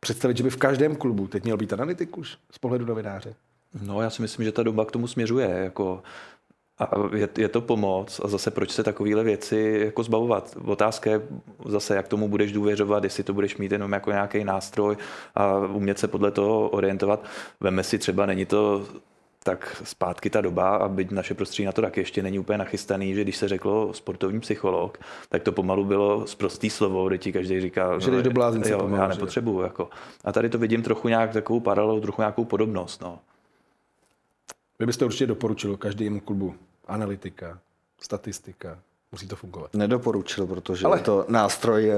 představit, že by v každém klubu teď měl být analytik už z pohledu novináře? No, já si myslím, že ta doba k tomu směřuje. Jako, a je, je to pomoc a zase proč se takovéhle věci jako zbavovat. Otázka je zase, jak tomu budeš důvěřovat, jestli to budeš mít jenom jako nějaký nástroj a umět se podle toho orientovat. Veme si třeba, není to tak zpátky ta doba a byť naše prostředí na to taky ještě není úplně nachystaný, že když se řeklo sportovní psycholog, tak to pomalu bylo zprostý slovo, kde ti každý říká, Že jdeš do blázince jo, pomalu, já nepotřebuju. Jako. A tady to vidím trochu nějak takovou paralelu, trochu nějakou podobnost. No. Vy byste určitě doporučil každému klubu analytika, statistika, musí to fungovat. Nedoporučil, protože Ale- Ale... je to nástroj eh,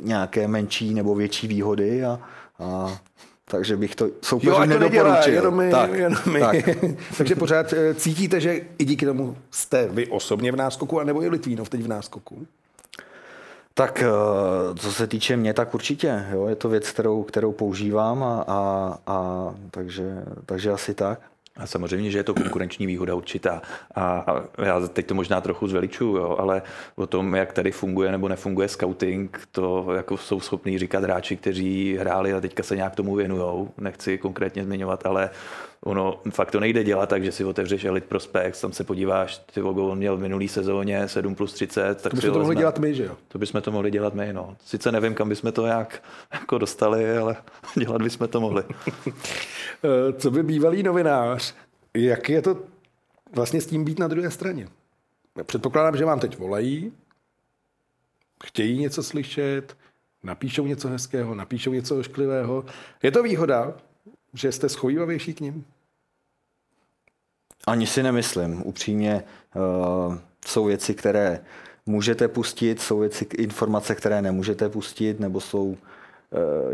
nějaké menší nebo větší výhody a, a takže bych to nedělá, nedoporučil. jenom my, tak, jenom my. tak. (laughs) Takže pořád eh, cítíte, že i díky tomu jste vy osobně v náskoku, anebo i Litvínov teď v náskoku? Tak eh, co se týče mě, tak určitě. Jo, je to věc, kterou, kterou používám a, a, a takže, takže asi tak. A samozřejmě, že je to konkurenční výhoda určitá. A, a já teď to možná trochu zveličuju, jo, ale o tom, jak tady funguje nebo nefunguje scouting, to jako jsou schopní říkat hráči, kteří hráli a teďka se nějak tomu věnujou. Nechci konkrétně zmiňovat, ale ono fakt to nejde dělat tak, že si otevřeš Elite Prospects, tam se podíváš, ty vogo, on měl v minulý sezóně 7 plus 30, tak To bychom ho to mohli dělat my, že jo? To bychom to mohli dělat my, no. Sice nevím, kam bychom to jak jako dostali, ale (laughs) dělat bychom to mohli. Eh, Co by bývalý novinář, jak je to vlastně s tím být na druhé straně? Já Předpokládám, že vám teď volají, chtějí něco slyšet, napíšou něco hezkého, napíšou něco ošklivého. Je to výhoda, že jste schovývavější k ním? Ani si nemyslím. Upřímně uh, jsou věci, které můžete pustit, jsou věci, informace, které nemůžete pustit, nebo jsou uh,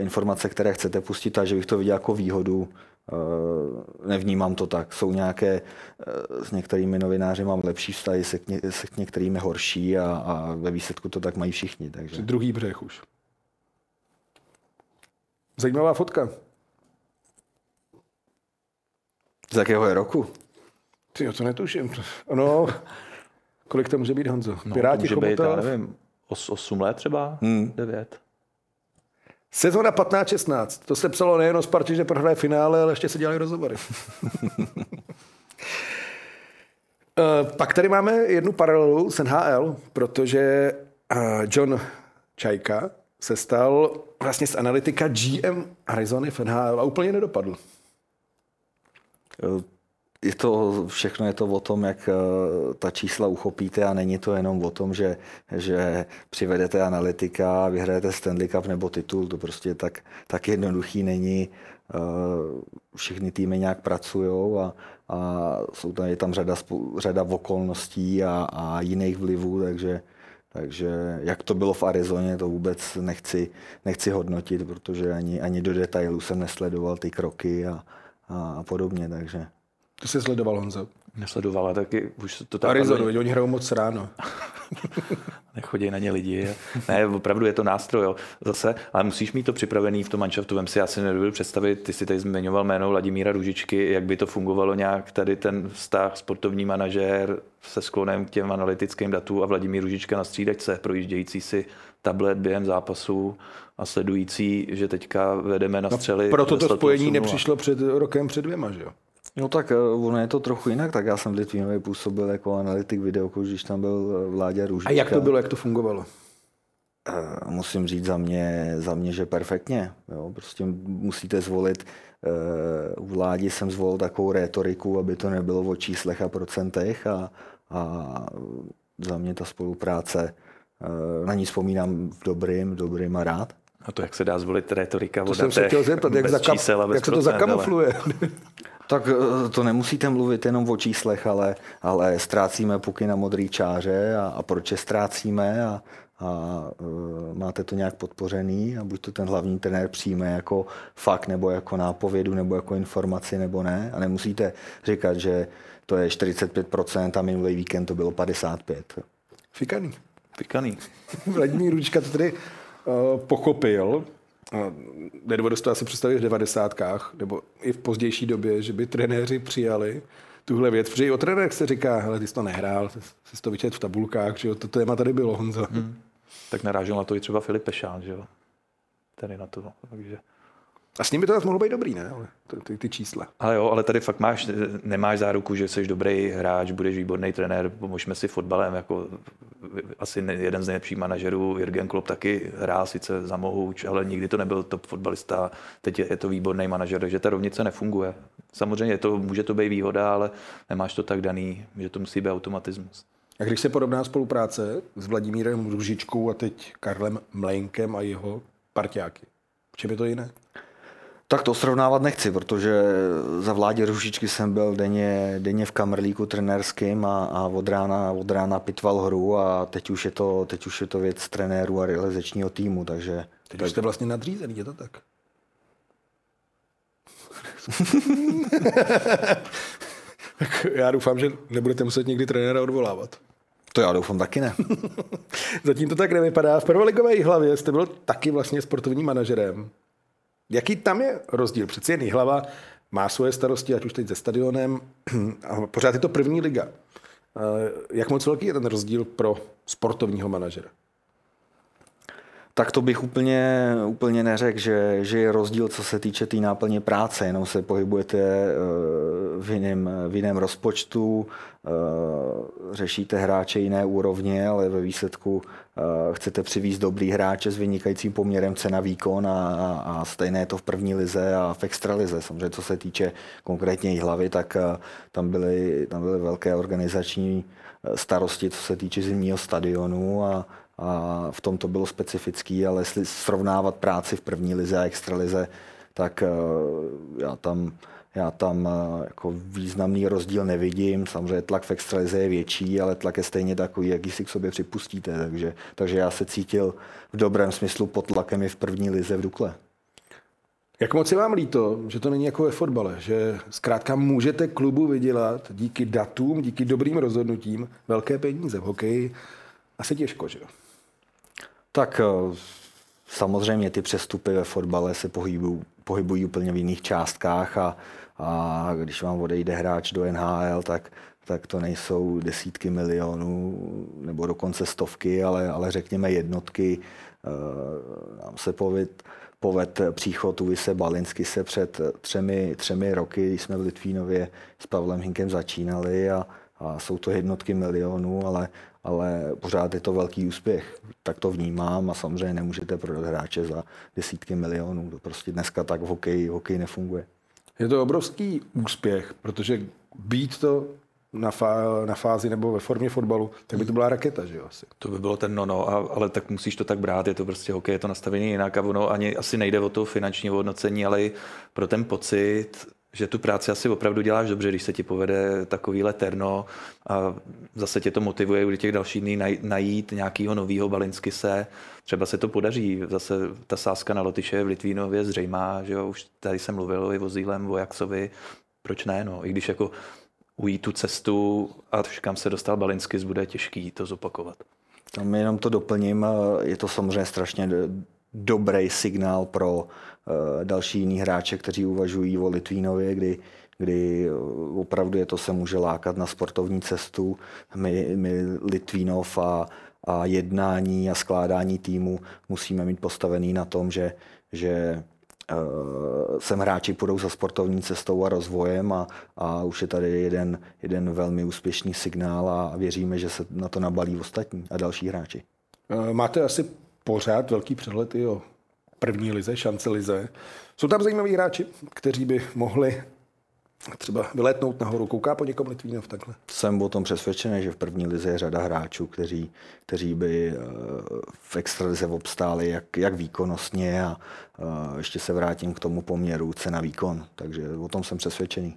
informace, které chcete pustit, a že bych to viděl jako výhodu. Uh, nevnímám to tak. Jsou nějaké, uh, s některými novináři mám lepší vztahy, se, k ně, se k některými horší a, a ve výsledku to tak mají všichni. Takže. Druhý břeh už. Zajímavá fotka. Z jakého je roku? Ty, to netuším. Ono, kolik to může být, Honzo? No, Piráti, to může být, já nevím, os, 8 let třeba, Hmm. 9. Sezona 15-16. To se psalo nejen o Spartě, že prohraje finále, ale ještě se dělali rozhovory. (laughs) Eh, Pak tady máme jednu paralelu s NHL, protože eh, John Čajka se stal vlastně z analytika GM Arizony v NHL a úplně nedopadl. Je to, všechno je to o tom, jak eh, ta čísla uchopíte a není to jenom o tom, že, že přivedete analytika, vyhrajete Stanley Cup nebo titul, to prostě tak, tak jednoduchý není. Eh, Všechny týmy nějak pracují a, a jsou tam, je tam řada, řada okolností a, a jiných vlivů, takže, takže jak to bylo v Arizoně, to vůbec nechci, nechci hodnotit, protože ani, ani do detailů jsem nesledoval ty kroky a, a podobně, takže... To se sledoval Honzo. Nesledovala taky, už to tak Arizonu, oni hrajou moc ráno. (laughs) Nechodí na ně lidi. Ne, opravdu je to nástroj, jo. zase, ale musíš mít to připravený v tom manšaftu. Vem si, já si nedovedu představit, ty si tady zmiňoval jméno Vladimíra Ružičky, jak by to fungovalo nějak tady ten vztah sportovní manažér se sklonem k těm analytickým datům a Vladimír Ružička na střídačce, projíždějící si tablet během zápasu a sledující, že teďka vedeme na střely. No, proto to spojení nepřišlo před rokem, před dvěma, že jo? No tak eh, ono je to trochu jinak, tak já jsem v Litvínově působil jako analytik videokouč, když tam byl eh, Vláďa Růžička. A jak to bylo, jak to fungovalo? Uh, musím říct za mě, za mě, že perfektně. Jo. Prostě musíte zvolit, u vládi jsem zvolil takovou rétoriku, aby to nebylo o číslech a procentech a, a za mě ta spolupráce, na ní vzpomínám v dobrým, dobrým a rád. A to, jak se dá zvolit retorika to jsem se chtěl zeptat, jak, zakam, jak se to zakamufluje. (laughs) Tak eh, to nemusíte mluvit jenom o číslech, ale, ale ztrácíme puky na modrý čáře a, a proč je ztrácíme a, a uh, máte to nějak podpořený a buď to ten hlavní trenér přijme jako fakt nebo jako nápovědu nebo jako informaci nebo ne a nemusíte říkat, že to je 45% a minulý víkend to bylo 55%. Fikaný. Fikaný. (laughs) Vladimír Ručka to tedy uh, pochopil, nedovedu si to asi představit v devadesátkách, nebo i v pozdější době, že by trenéři přijali tuhle věc, protože i o trenérech se říká, hele, ty jsi to nehrál, jsi to vyčet v tabulkách, že jo, to téma tady bylo, Honzo. Hmm. Tak narážel na to i třeba Filip Pešán, že jo, tady na to, takže... A s by to mohlo být dobrý, ne? Ale ty, ty čísla. Ale jo, ale tady fakt máš, nemáš záruku, že jsi dobrý hráč, budeš výborný trenér, pomožme si fotbalem, jako asi jeden z nejlepších manažerů, Jürgen Klopp taky hrál sice za Mohouč, ale nikdy to nebyl top fotbalista, teď je, je to výborný manažer, takže ta rovnice nefunguje. Samozřejmě to, může to být výhoda, ale nemáš to tak daný, že to musí být automatismus. A když se podobná spolupráce s Vladimírem Ružičkou a teď Karlem Mlenkem a jeho partiáky, v čem je to jiné? Tak to srovnávat nechci, protože za vládě Ružičky jsem byl denně, denně v kamerlíku trenérským a, a od, rána, od rána pitval hru a teď už je to, teď už je to věc trenéru a realizačního týmu, takže... Teď tak... jste vlastně nadřízený, je to tak? (laughs) tak já doufám, že nebudete muset někdy trenéra odvolávat. To já doufám taky ne. (laughs) Zatím to tak nevypadá. V prvoligové hlavě jste byl taky vlastně sportovním manažerem. Jaký tam je rozdíl? Přeci jen hlava má svoje starosti, ať už teď se stadionem, a pořád je to první liga. Jak moc velký je ten rozdíl pro sportovního manažera? Tak to bych úplně, úplně neřekl, že, že je rozdíl, co se týče té tý náplně práce, jenom se pohybujete eh, v jiném, v jiném rozpočtu, eh, řešíte hráče jiné úrovně, ale ve výsledku eh, chcete přivízt dobrý hráče s vynikajícím poměrem cena výkon a, a, a stejné je to v první lize a v extralize. Samozřejmě, co se týče konkrétně i hlavy, tak tam byly, tam byly velké organizační starosti, co se týče zimního stadionu a, a v tom to bylo specifický, ale jestli srovnávat práci v první lize a extralize, tak eh, já tam, já tam eh, jako významný rozdíl nevidím. Samozřejmě tlak v extralize je větší, ale tlak je stejně takový, jaký si k sobě připustíte. Takže, takže já se cítil v dobrém smyslu pod tlakem i v první lize v Dukle. Jak moc je vám líto, že to není jako ve fotbale, že zkrátka můžete klubu vydělat díky datům, díky dobrým rozhodnutím velké peníze v hokeji? Asi těžko, že jo? Tak eh, samozřejmě ty přestupy ve fotbale se pohybují, pohybují úplně v jiných částkách a, a když vám odejde hráč do NHL, tak, tak to nejsou desítky milionů nebo dokonce stovky, ale, ale řekněme jednotky. Eh, nám se poved, poved příchod Uvise Balinsky se před třemi, třemi roky, když jsme v Litvínově s Pavlem Hinkem začínali a, a jsou to jednotky milionů, ale, ale pořád je to velký úspěch. Tak to vnímám a samozřejmě nemůžete prodat hráče za desítky milionů. To prostě dneska tak v hokeji, v hokeji nefunguje. Je to obrovský úspěch, protože být to na, fá, na fázi nebo ve formě fotbalu, tak by to byla raketa, že jo? Asi. To by bylo ten no, no, a, ale tak musíš to tak brát, je to prostě hokej, je to nastavení jinak a ono ani asi nejde o to finanční hodnocení, ale i pro ten pocit, že tu práci asi opravdu děláš dobře, když se ti povede takovýhle terno a zase tě to motivuje u těch dalších dní najít nějakého nového Balinsky se. Třeba se to podaří. Zase ta sázka na Lotyše v Litvínově zřejmá, že jo, už tady jsem mluvil i o Zílem, Vojaksovi. Proč ne, no? I když jako ujít tu cestu a kam se dostal Balinsky, bude těžký to zopakovat. Tam jenom to doplním, je to samozřejmě strašně dobrý signál pro další jiný hráče, kteří uvažují o Litvínově, kdy kdy opravdu je to se může lákat na sportovní cestu. My, my Litvínov a, a jednání a skládání týmu musíme mít postavený na tom, že, že uh, sem hráči půjdou za sportovní cestou a rozvojem a, a už je tady jeden, jeden velmi úspěšný signál a věříme, že se na to nabalí ostatní a další hráči. Eh, máte asi pořád velký přehled i o první lize, šance lize. Jsou tam zajímaví hráči, kteří by mohli třeba vylétnout nahoru. Kouká po někom Litvínov takhle? Jsem o tom přesvědčený, že v první lize je řada hráčů, kteří, kteří by eh, v extralize obstáli jak, jak výkonnostně a eh, ještě se vrátím k tomu poměru cena výkon. Takže o tom jsem přesvědčený.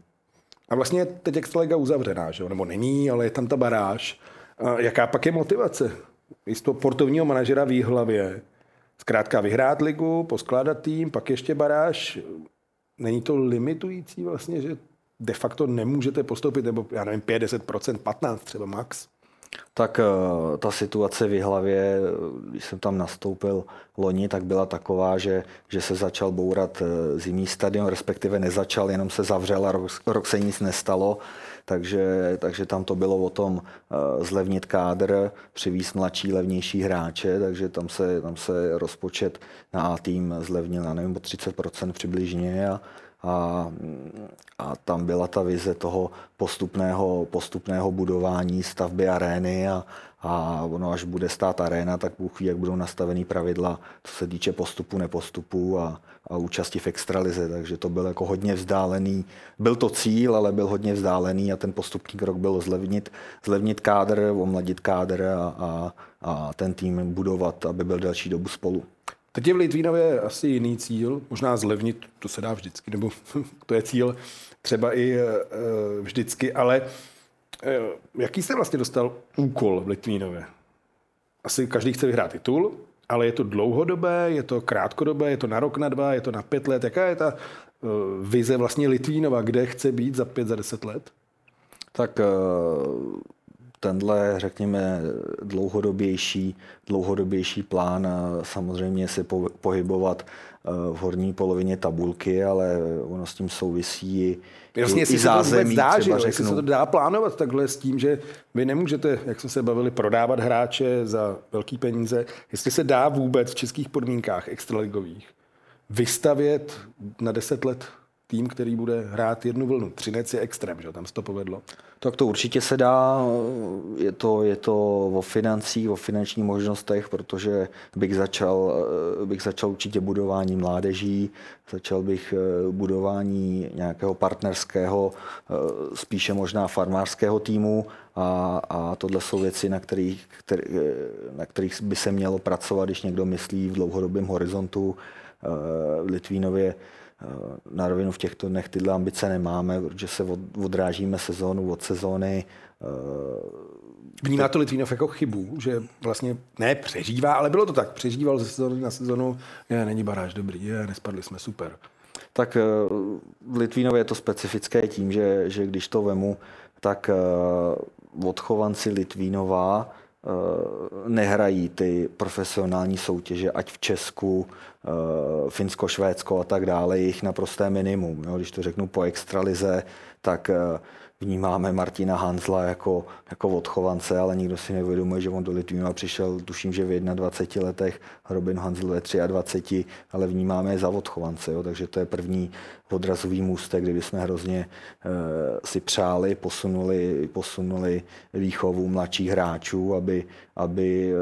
A vlastně teď extraliga uzavřená, že? nebo není, ale je tam ta baráž. A jaká pak je motivace? Místo portovního manažera v hlavě. Zkrátka vyhrát ligu, poskládat tým, pak ještě baráž. Není to limitující vlastně, že de facto nemůžete postoupit, nebo já nevím, 50%, 15 třeba max. Tak eh, ta situace v hlavě, když jsem tam nastoupil loni, tak byla taková, že, že se začal bourat eh, zimní stadion, respektive nezačal, jenom se zavřel a rok, rok se nic nestalo. Takže, takže tam to bylo o tom uh, zlevnit kádr, přivízt mladší, levnější hráče, takže tam se, tam se rozpočet na A tým zlevnil, já nevím, o 30% přibližně a, a, a tam byla ta vize toho postupného, postupného budování stavby arény a, a ono až bude stát aréna, tak Bůh ví, jak budou nastavený pravidla, co se týče postupu, nepostupu a, a účasti v extralize, takže to byl jako hodně vzdálený. Byl to cíl, ale byl hodně vzdálený a ten postupný krok byl zlevnit, zlevnit kádr, omladit kádr a, a, a ten tým budovat, aby byl další dobu spolu. Teď je v Litvínově asi jiný cíl, možná zlevnit, to se dá vždycky, nebo (laughs) to je cíl třeba i e, vždycky, ale jaký jste vlastně dostal úkol v Litvínově? Asi každý chce vyhrát titul, ale je to dlouhodobé, je to krátkodobé, je to na rok, na dva, je to na pět let. Jaká je ta uh, vize vlastně Litvínova, kde chce být za pět, za deset let? Tak uh, tenhle, řekněme, dlouhodobější, dlouhodobější plán samozřejmě se pohybovat eh, v horní polovině tabulky, ale ono s tím souvisí Jasně, i, i zázemí, se to dá, že se to dá plánovat takhle s tím, že vy nemůžete, jak jsme se bavili, prodávat hráče za velký peníze. Jestli se dá vůbec v českých podmínkách extraligových vystavět na 10 let tým, který bude hrát jednu vlnu. Třinec je extrém, že tam se to povedlo. Tak to určitě se dá. Je to, je to o financích, o finančních možnostech, protože bych začal, bych začal určitě budování mládeží, začal bych eh, budování nějakého partnerského, eh, spíše možná farmářského týmu a, a tohle jsou věci, na kterých, který, eh, na kterých by se mělo pracovat, když někdo myslí v dlouhodobém horizontu. V Litvínově na rovinu v těchto dnech tyhle ambice nemáme, protože se odrážíme sezónu od sezóny. Eh, Vnímá to Litvínov jako chybu, že vlastně ne přežívá, ale bylo to tak. Přežíval ze sezóny na sezónu, je, není baráž dobrý, je, nespadli jsme, super. Tak eh, v Litvínově je to specifické tím, že, že když to vemu, tak odchovanci Litvínova nehrají ty profesionální soutěže, ať v Česku, Eh, Finsko, Švédsko a tak dále, jich naprosté minimum. Jo. Když to řeknu po extralize, tak eh, vnímáme Martina Hanzla jako, jako odchovance, ale nikdo si neuvědomuje, že on do Litvínova přišel, tuším, že v 21 letech, Robin Hanzl ve 23, ale vnímáme je za odchovance. Jo. Takže to je první odrazový můstek, kdy jsme hrozně e, si přáli, posunuli, posunuli výchovu mladších hráčů, aby, aby e,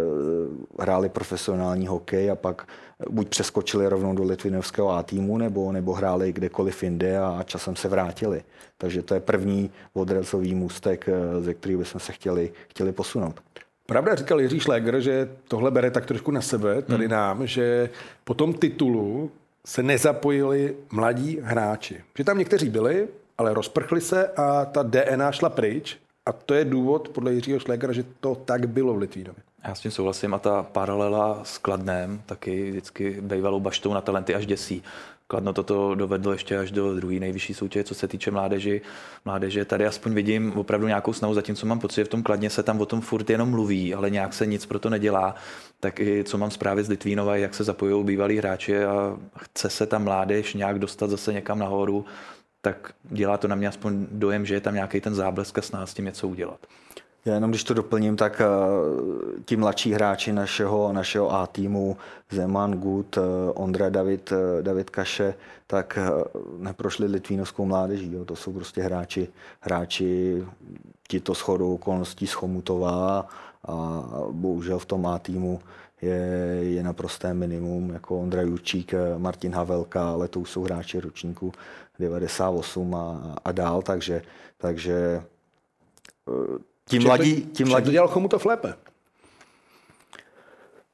hráli profesionální hokej a pak buď přeskočili rovnou do litvinovského A týmu, nebo, nebo hráli kdekoliv jinde a časem se vrátili. Takže to je první odrazový můstek, eh, ze kterého bychom se chtěli, chtěli posunout. Pravda říkal Jiří Šléger, že tohle bere tak trošku na sebe, tady hmm. nám, že po tom titulu se nezapojili mladí hráči. Že tam někteří byli, ale rozprchli se a ta DNA šla pryč. A to je důvod, podle Jiřího Šlégera, že to tak bylo v Litvínově. Já s tím souhlasím a ta paralela s Kladnem taky vždycky bývalou baštou na talenty až děsí. Kladno toto dovedlo ještě až do druhé nejvyšší soutěže, co se týče mládeži. Mládeže tady aspoň vidím opravdu nějakou snahu, zatímco mám pocit, že v tom Kladně se tam o tom furt jenom mluví, ale nějak se nic pro to nedělá. Tak i co mám zprávy z Litvínova, jak se zapojují bývalí hráči a chce se ta mládež nějak dostat zase někam nahoru, tak dělá to na mě aspoň dojem, že je tam nějaký ten záblesk a s tím něco udělat. Já jenom když to doplním, tak eh, ti mladší hráči našeho, našeho A týmu, Zeman, Gut, eh, Ondra, David, eh, David Kaše, tak neprošli litvínovskou mládeží. Jo. To jsou prostě hráči, hráči ti to shodou okolností z Chomutova a bohužel v tom A týmu je, je naprosté minimum, jako Ondra Jurčík, Martin Havelka, ale to už jsou hráči ročníku 98 a, a dál, takže, takže tím mladí, tím mladí... to dělal Chomutov lépe?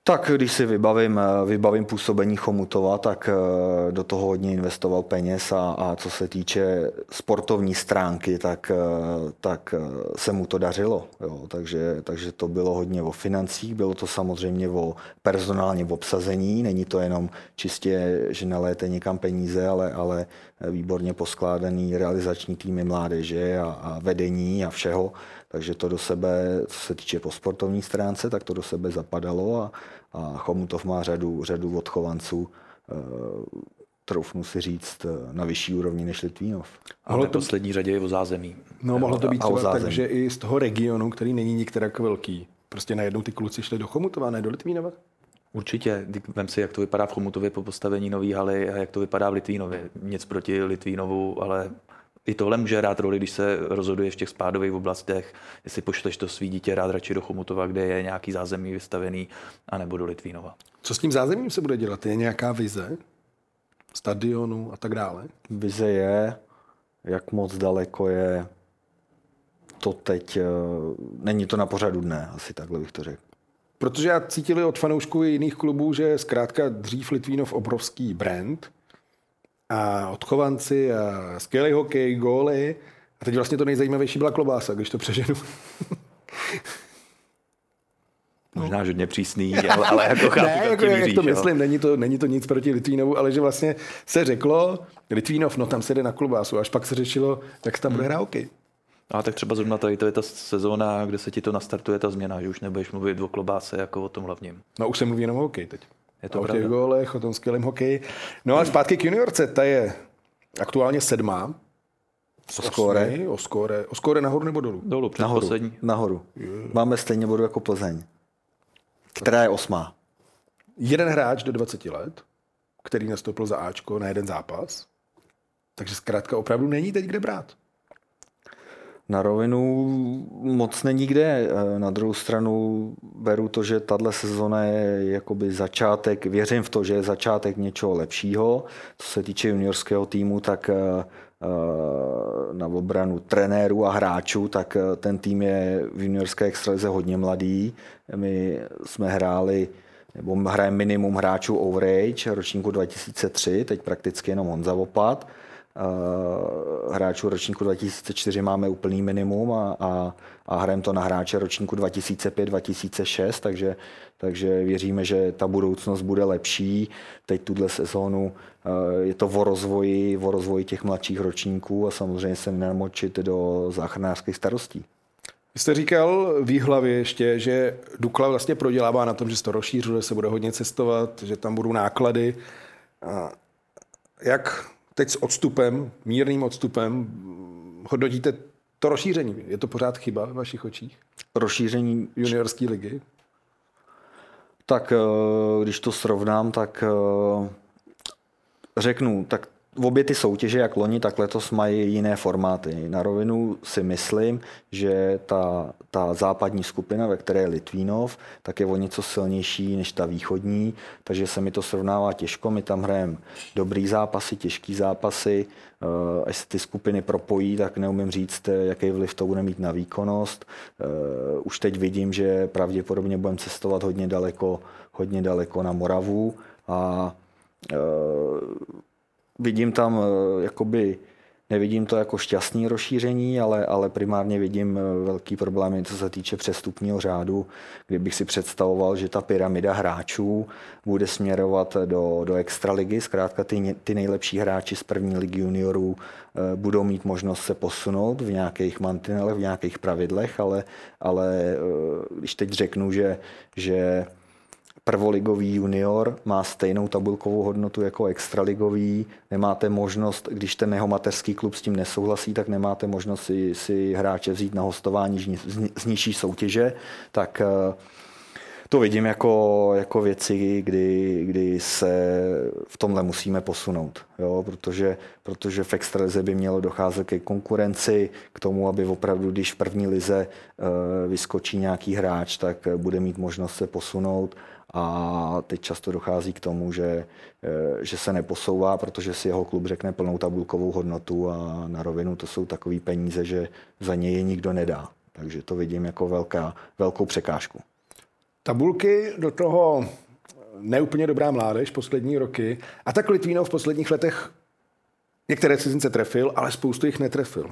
Tak když si vybavím, vybavím působení Chomutova, tak eh, do toho hodně investoval peněz a, a co se týče sportovní stránky, tak, eh, tak eh, se mu to dařilo. Jo. Takže, takže to bylo hodně o financích, bylo to samozřejmě o personálně v obsazení, není to jenom čistě, že naléte někam peníze, ale, ale výborně poskládaný realizační týmy mládeže a, a vedení a všeho. Takže to do sebe, co se týče po sportovní stránce, tak to do sebe zapadalo a, a Chomutov má řadu, řadu odchovanců, e, troufnu si říct, na vyšší úrovni než Litvínov. Ale to... poslední řadě je o zázemí. No, mohlo to být třeba tak, že i z toho regionu, který není nikterak velký, prostě najednou ty kluci šli do Chomutova, ne do Litvínova? Určitě. Vem si, jak to vypadá v Chomutově po postavení nové haly a jak to vypadá v Litvínově. Nic proti Litvínovu, ale i tohle může hrát roli, když se rozhoduje v těch spádových oblastech, jestli pošleš to svý dítě rád radši do Chomutova, kde je nějaký zázemí vystavený, anebo do Litvínova. Co s tím zázemím se bude dělat? Je nějaká vize? Stadionu a tak dále? Vize je, jak moc daleko je to teď, eh, není to na pořadu dne, asi takhle bych to řekl. Protože já cítili od fanoušků jiných klubů, že zkrátka dřív Litvínov obrovský brand, a odchovanci a skvělý hokej, góly. A teď vlastně to nejzajímavější byla klobása, když to přeženu. (laughs) Možná no. hodně přísný, (laughs) ale, ale jako chápu, ne, jako, jak to jo. myslím, není to, není to nic proti Litvínovu, ale že vlastně se řeklo, Litvínov, no tam se jde na klobásu, až pak se řešilo, jak se tam bude hrát hokej. A tak třeba zrovna tady to je ta sezóna, kde se ti to nastartuje ta změna, že už nebudeš mluvit o klobáse jako o tom hlavním. No už se mluví jenom o hokej teď. Je to o těch gólech, o tom skvělém hokeji. No a zpátky k juniorce, ta je aktuálně sedmá. O skóre? O skóre, o skóre nahoru nebo dolů? Dolů, nahoru. Poslední. Nahoru. Yeah. Máme stejně bodu jako Plzeň, která je osmá. Jeden hráč do 20 let, který nastoupil za Ačko na jeden zápas. Takže zkrátka opravdu není teď kde brát. Na rovinu moc není kde. Na druhou stranu beru to, že tahle sezona je jakoby začátek, věřím v to, že je začátek něčeho lepšího. Co se týče juniorského týmu, tak eh, eh, na obranu trenérů a hráčů, tak eh, ten tým je v juniorské extralize hodně mladý. My jsme hráli nebo hrajeme minimum hráčů overage ročníku 2003, teď prakticky jenom Honza Opat Eh, hráčů ročníku 2004 máme úplný minimum a, a, a hrajeme to na hráče ročníku 2005-2006, takže, takže věříme, že ta budoucnost bude lepší. Teď tuhle sezónu eh, je to o rozvoji, o rozvoji těch mladších ročníků a samozřejmě se nemočit do záchranářských starostí. Vy jste říkal v hlavě ještě, že Dukla vlastně prodělává na tom, že se to rozšířuje, se bude hodně cestovat, že tam budou náklady. A jak teď s odstupem, mírným odstupem, hodnotíte to rozšíření. Je to pořád chyba v vašich očích? Rozšíření juniorské ligy? Tak eh, když to srovnám, tak eh, řeknu, tak obě ty soutěže, jak loni, tak letos mají jiné formáty. Na rovinu si myslím, že ta, ta západní skupina, ve které je Litvínov, tak je o něco silnější než ta východní, takže se mi to srovnává těžko. My tam hrajeme dobrý zápasy, těžký zápasy. Eh, až se ty skupiny propojí, tak neumím říct, jaký vliv to bude mít na výkonnost. Eh, už teď vidím, že pravděpodobně budeme cestovat hodně daleko, hodně daleko na Moravu a eh, vidím tam jakoby nevidím to jako šťastný rozšíření, ale, ale primárně vidím eh, velký problémy, co se týče přestupního řádu, kdybych si představoval, že ta pyramida hráčů bude směrovat do, do extraligy, zkrátka ty, ty nejlepší hráči z první ligy juniorů eh, budou mít možnost se posunout v nějakých mantinelech, v nějakých pravidlech, ale, ale když teď řeknu, že, že prvoligový junior má stejnou tabulkovou hodnotu jako extraligový, nemáte možnost, když ten jeho mateřský klub s tím nesouhlasí, tak nemáte možnost si, si hráče vzít na hostování z, z nižší soutěže, tak eh, to vidím jako, jako věci, kdy, kdy se v tomhle musíme posunout, jo? Protože, protože v extralize by mělo docházet ke konkurenci, k tomu, aby opravdu, když v první lize uh, vyskočí nějaký hráč, tak bude mít možnost se posunout a teď často dochází k tomu, že, eh, že se neposouvá, protože si jeho klub řekne plnou tabulkovou hodnotu a na rovinu to jsou takové peníze, že za ně je nikdo nedá. Takže to vidím jako velká, velkou překážku. Tabulky do toho neúplně dobrá mládež poslední roky. A tak Litvínov v posledních letech některé cizince trefil, ale spoustu jich netrefil.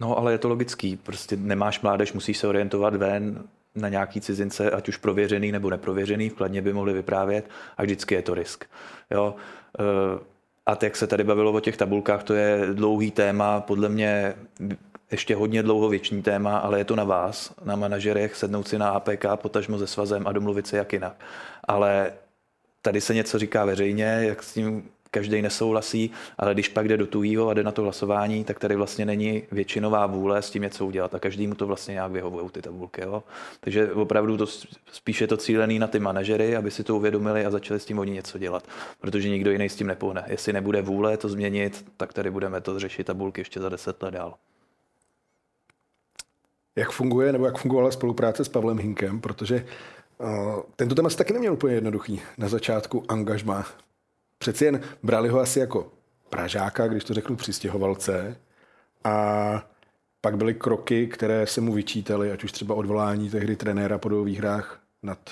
No, ale je to logický. Prostě nemáš mládež, musíš se orientovat ven na nějaký cizince, ať už prověřený nebo neprověřený, vkladně by mohli vyprávět a vždycky je to risk. Jo? Eh, a jak se tady bavilo o těch tabulkách, to je dlouhý téma, podle mě ještě hodně dlouho věčný téma, ale je to na vás, na manažerech, sednout si na APK, potažmo se svazem a domluvit se jak jinak. Ale tady se něco říká veřejně, jak s tím každý nesouhlasí, ale když pak jde do tujího a jde na to hlasování, tak tady vlastně není většinová vůle s tím něco udělat a každý mu to vlastně nějak vyhovují ty tabulky. Jo? Takže opravdu to spíše to cílený na ty manažery, aby si to uvědomili a začali s tím oni něco dělat, protože nikdo jiný s tím nepohne. Jestli nebude vůle to změnit, tak tady budeme to řešit tabulky ještě za deset let dál. Jak funguje, nebo jak fungovala spolupráce s Pavlem Hinkem, protože uh, tento téma taky neměl úplně jednoduchý na začátku angažma přeci jen brali ho asi jako Pražáka, když to řeknu přistěhovalce. A pak byly kroky, které se mu vyčítaly, ať už třeba odvolání tehdy trenéra po dvou výhrách nad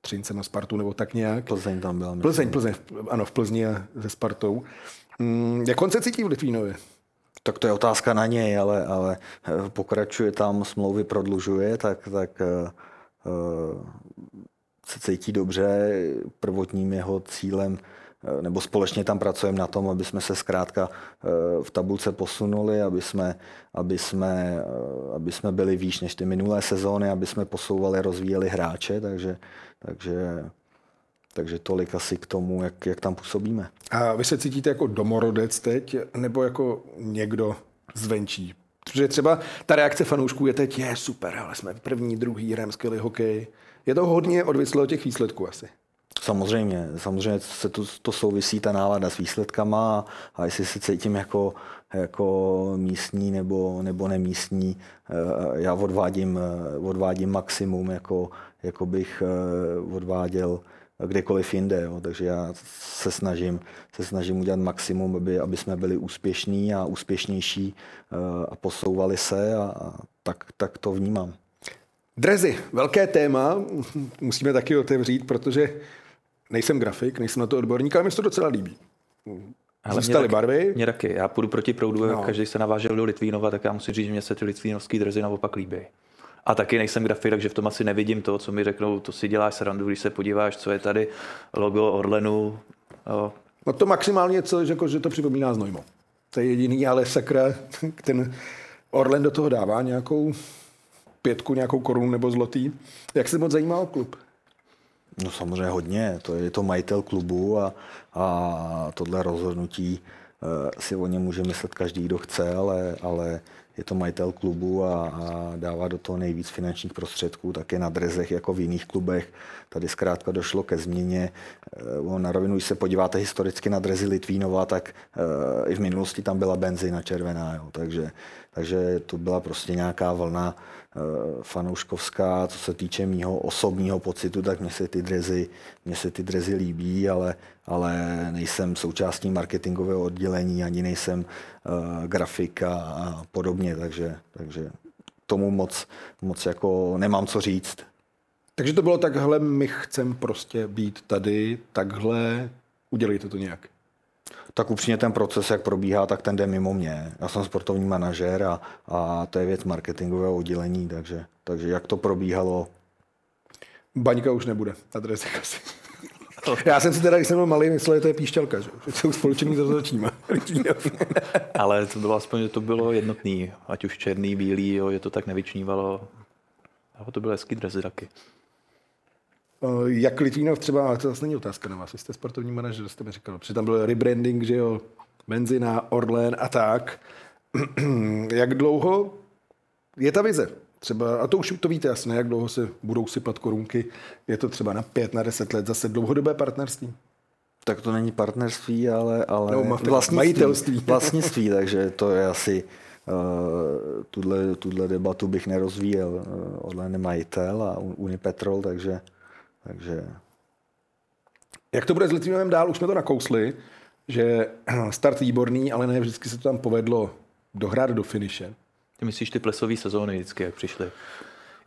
Třincem a Spartu, nebo tak nějak. Plzeň tam byla. Myslím. Plzeň, Plzeň, ano, v Plzni a se Spartou. Hmm, jak on se cítí v Litvínově? Tak to je otázka na něj, ale, ale eh, pokračuje tam, smlouvy prodlužuje, tak, tak uh, se cítí dobře. Prvotním jeho cílem nebo společně tam pracujeme na tom, aby jsme se zkrátka v tabulce posunuli, aby jsme, aby jsme, aby jsme byli výš než ty minulé sezóny, aby jsme posouvali, rozvíjeli hráče, takže, takže, takže tolik asi k tomu, jak, jak tam působíme. A vy se cítíte jako domorodec teď, nebo jako někdo zvenčí? Protože třeba ta reakce fanoušků je teď, je super, ale jsme první, druhý, hrajeme skvělý hokej je to hodně odvislé od těch výsledků asi. Samozřejmě, samozřejmě se to, to souvisí ta nálada s výsledkama a jestli se cítím jako, jako místní nebo, nebo nemístní, eh, já odvádím, eh, odvádím maximum, jako, jako bych eh, odváděl kdekoliv jinde. Jo. Takže já se snažím, se snažím udělat maximum, aby, aby jsme byli úspěšní a úspěšnější a posouvali se a, a tak, tak to vnímám. Drezy, velké téma, musíme taky otevřít, protože nejsem grafik, nejsem na to odborník, ale mi se to docela líbí. Ale Zůstaly barvy. Mě taky. Já půjdu proti proudu, no. každý se navážel do Litvínova, tak já musím říct, že mě se ty litvínovské dresy naopak líbí. A taky nejsem grafik, takže v tom asi nevidím to, co mi řeknou, to si děláš srandu, když se podíváš, co je tady, logo Orlenu. Jo. No to maximálně, co, jako, že to připomíná Znojmo. To je jediný, ale sakra, ten Orlen do toho dává nějakou pětku, nějakou korunu nebo zlotý. Jak se moc zajímá o klub? No samozřejmě hodně. To je to majitel klubu a, a tohle rozhodnutí uh, si o něm může myslet každý, kdo chce, ale, ale je to majitel klubu a, a dává do toho nejvíc finančních prostředků, také na drezech jako v jiných klubech. Tady zkrátka došlo ke změně. Uh, na rovinu, když se podíváte historicky na drezy Litvínova, tak uh, i v minulosti tam byla benzina červená. Jo. Takže, takže to byla prostě nějaká vlna Eh, fanouškovská, co se týče mýho osobního pocitu, tak mně se ty drezy, mně se ty drezy líbí, ale, ale nejsem součástí marketingového oddělení, ani nejsem uh, grafika a podobně, takže, takže tomu moc, moc jako nemám co říct. Takže to bylo takhle, my chcem prostě být tady, takhle, udělejte to nějak. Tak upřímně ten proces, jak probíhá, tak ten jde mimo mě. Já jsem sportovní manažer a, a to je věc marketingového oddělení, takže, takže jak to probíhalo. Baňka už nebude, adresek asi. Já jsem si teda, když jsem byl malý, myslel, že to je píšťalka, že, že jsou společný s rozhodčíma. (laughs) Ale to bylo aspoň, že to bylo jednotný, ať už černý, bílý, jo, že to tak nevyčnívalo. A to byly hezký dresy taky. Eh, Jak Litvínov třeba, ale to zase není otázka na vás, vy jste sportovní manažer, jste mi říkal, protože tam byl rebranding, že jo, Menzina, Orlen a tak. (clears throat) Jak dlouho je ta vize? Třeba, a to už to víte jasně, jak dlouho se budou sypat korunky, je to třeba na pět, na deset let, zase dlouhodobé partnerství. Tak to není partnerství, ale, ale Nebo ma- majitelství. (laughs) vlastnictví, takže to je asi uh, tuhle, tuhle debatu bych nerozvíjel. Uh, Orlen je majitel a Unipetrol, takže, takže Jak to bude s Litvínovem dál? Už jsme to nakousli, že (clears throat) start výborný, ale ne vždycky se to tam povedlo dohrát do finiše. Ty myslíš ty plesové sezóny vždycky, jak přišly?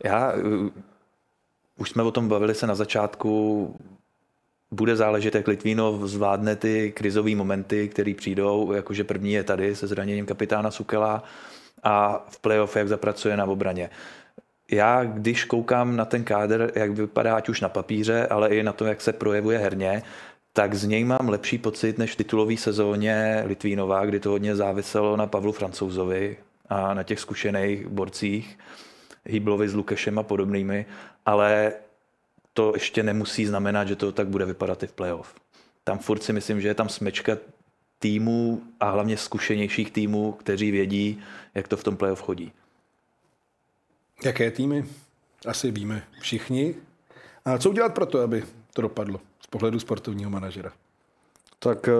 Já, uh, už jsme o tom bavili se na začátku, bude záležet, jak Litvínov zvládne ty krizové momenty, které přijdou, jakože první je tady se zraněním kapitána Sukela a v playoff, jak zapracuje na obraně. Já, když koukám na ten kádr, jak vypadá ať už na papíře, ale i na to, jak se projevuje herně, tak z něj mám lepší pocit než v titulové sezóně Litvínova, kdy to hodně záviselo na Pavlu Francouzovi a na těch zkušených borcích, Hýblovi s Lukešem a podobnými, ale to ještě nemusí znamenat, že to tak bude vypadat i v playoff. Tam furt si myslím, že je tam smečka týmů a hlavně zkušenějších týmů, kteří vědí, jak to v tom playoff chodí. Jaké týmy? Asi víme všichni. A co udělat pro to, aby to dopadlo z pohledu sportovního manažera? Tak eh,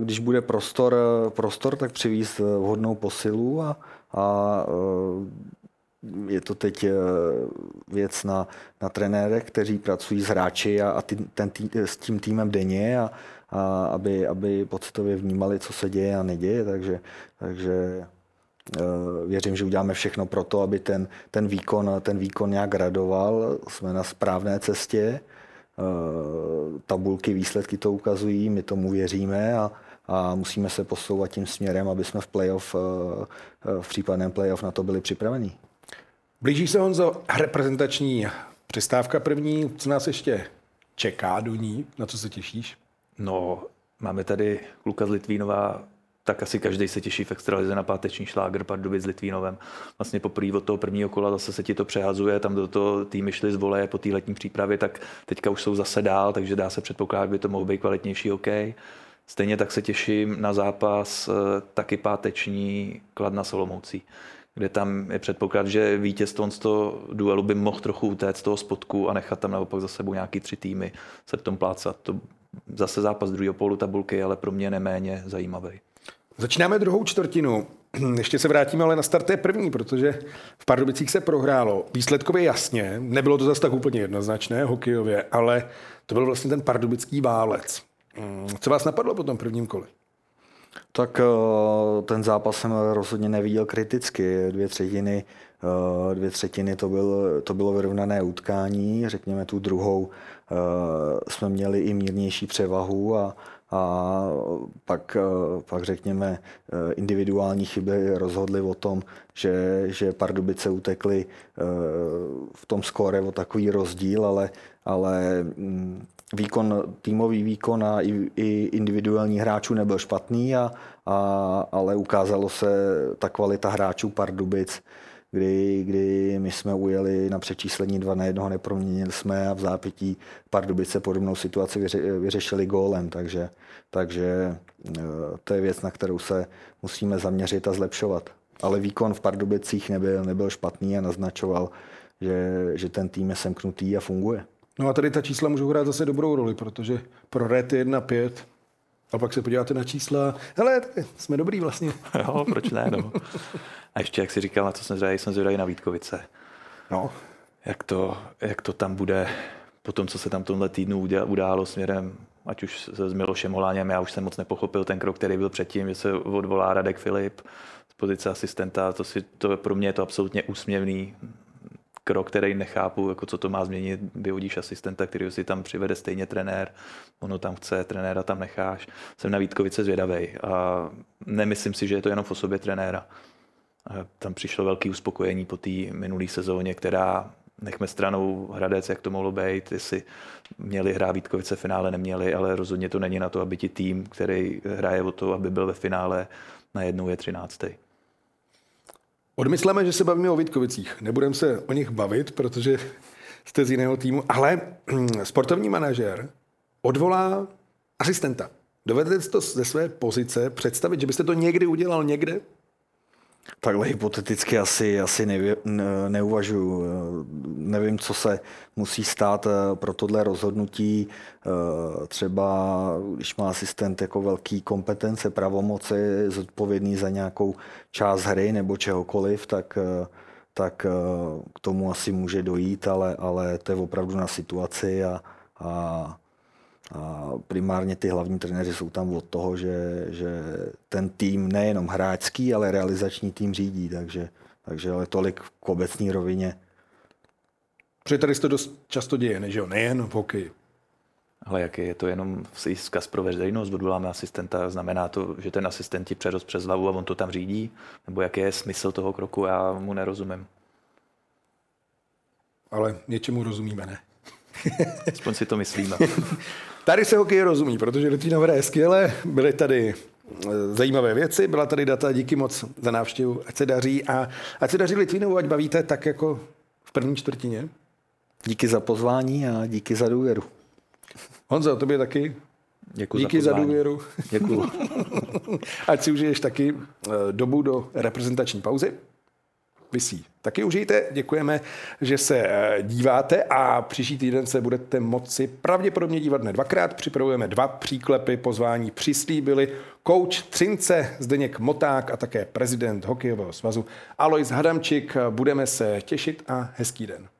když bude prostor, eh, prostor tak přivízt eh, vhodnou posilu a, a je to teď věc na, na trenérech, kteří pracují s hráči a, a ty, ten tý, s tím týmem denně a, a aby, aby pocitově vnímali, co se děje a neděje, takže, takže věřím, že uděláme všechno pro to, aby ten, ten, výkon, ten výkon nějak radoval. Jsme na správné cestě tabulky, výsledky to ukazují, my tomu věříme a, a musíme se posouvat tím směrem, aby jsme v playoff, v případném playoff na to byli připraveni. Blíží se Honzo reprezentační přestávka první, co nás ještě čeká do ní, na co se těšíš? No, máme tady Luka z Litvínova, tak asi každý se těší v extralize na páteční šláger Pardubic s Litvínovem. Vlastně poprvé od toho prvního kola zase se ti to přehazuje, tam do toho týmy šly z voleje po té letní přípravě, tak teďka už jsou zase dál, takže dá se předpokládat, by to mohl být kvalitnější OK. Stejně tak se těším na zápas taky páteční Kladna Solomoucí, kde tam je předpoklad, že vítěz toho duelu by mohl trochu utéct z toho spodku a nechat tam naopak za sebou nějaký tři týmy se v tom plácat. To zase zápas druhého polu tabulky, ale pro mě neméně zajímavý. Začínáme druhou čtvrtinu. (clears throat) Ještě se vrátíme ale na start té první, protože v Pardubicích se prohrálo. Výsledkově jasně, nebylo to zase tak úplně jednoznačné hokejově, ale to byl vlastně ten pardubický válec. Co vás napadlo po tom prvním kole? Tak ten zápas jsem rozhodně neviděl kriticky. Dvě třetiny, dvě třetiny to, byl, to bylo vyrovnané utkání. Řekněme tu druhou jsme měli i mírnější převahu a, a pak, pak řekněme individuální chyby rozhodly o tom, že, že Pardubice utekly v tom skóre o takový rozdíl, ale, ale výkon, týmový výkon a i, i individuální hráčů nebyl špatný, a, a, ale ukázalo se ta kvalita hráčů Pardubic, kdy, kdy my jsme ujeli na přečíslení 2 na 1, neproměnili jsme a v zápětí Pardubice podobnou situaci vyře, vyřešili gólem, takže, takže to je věc, na kterou se musíme zaměřit a zlepšovat. Ale výkon v Pardubicích nebyl, nebyl špatný a naznačoval, že, že ten tým je semknutý a funguje. No a tady ta čísla můžou hrát zase dobrou roli, protože pro Red je 1-5 a pak se podíváte na čísla. Hele, jsme dobrý vlastně. (laughs) jo, proč ne, no. A ještě, jak jsi říkal, na co jsem zvědavý, jsem zvědavý na Vítkovice. No. Jak to, jak to tam bude po tom, co se tam tomhle týdnu událo směrem, ať už s Milošem Holáněm, já už jsem moc nepochopil ten krok, který byl předtím, že se odvolá Radek Filip z pozice asistenta, to, si, to pro mě je to absolutně úsměvný. Krok, který nechápu, jako co to má změnit. Vyhodíš asistenta, který si tam přivede stejně trenér, ono tam chce, trenéra tam necháš. Jsem na Vítkovice zvědavý a nemyslím si, že je to jenom v osobě trenéra. Tam přišlo velké uspokojení po té minulé sezóně, která nechme stranou Hradec, jak to mohlo být, jestli měli hrát Vítkovice finále, neměli, ale rozhodně to není na to, aby ti tým, který hraje o to, aby byl ve finále, najednou je 13. Odmysleme, že se bavíme o Vítkovicích. Nebudeme se o nich bavit, protože jste z jiného týmu, ale sportovní manažer odvolá asistenta. Dovedete to ze své pozice představit, že byste to někdy udělal někde? Takhle hypoteticky asi, asi nevě, ne, neuvažuji. Nevím, co se musí stát eh, pro tohle rozhodnutí. Eh, třeba, když má asistent jako velký kompetence, pravomoci, zodpovědný za nějakou část hry nebo čehokoliv, tak, eh, tak k tomu asi může dojít, ale, ale to je opravdu na situaci a, a a primárně ty hlavní trenéři jsou tam od toho, že, že ten tým nejenom hráčský, ale realizační tým řídí, takže, takže ale tolik k obecní rovině. Protože tady se to dost často děje, ne, že jo? nejen v hokeji. Ale jak je to jenom vzkaz pro veřejnost, odvoláme asistenta, znamená to, že ten asistent ti přerost přes hlavu a on to tam řídí? Nebo jaký je smysl toho kroku, já mu nerozumím. Ale něčemu rozumíme, ne? (laughs) Aspoň si to myslíme. (laughs) Tady se hokej rozumí, protože Litvínov hraje skvěle, byly tady eh, zajímavé věci, byla tady data, díky moc za návštěvu, ať se daří a ať se daří Litvínovu, ať bavíte tak jako v první čtvrtině. Díky za pozvání a díky za důvěru. Honzo, tobě taky. Děkuji díky za, za důvěru. Děkuji. (laughs) ať si užiješ taky eh, dobu do reprezentační pauzy visí. Taky užijte, děkujeme, že se eh, díváte a příští týden se budete moci pravděpodobně dívat ne dvakrát. Připravujeme dva příklepy, pozvání přislíbili kouč Třince, Zdeněk Moták a také prezident hokejového svazu Alois Hadamčik. Budeme se těšit a hezký den.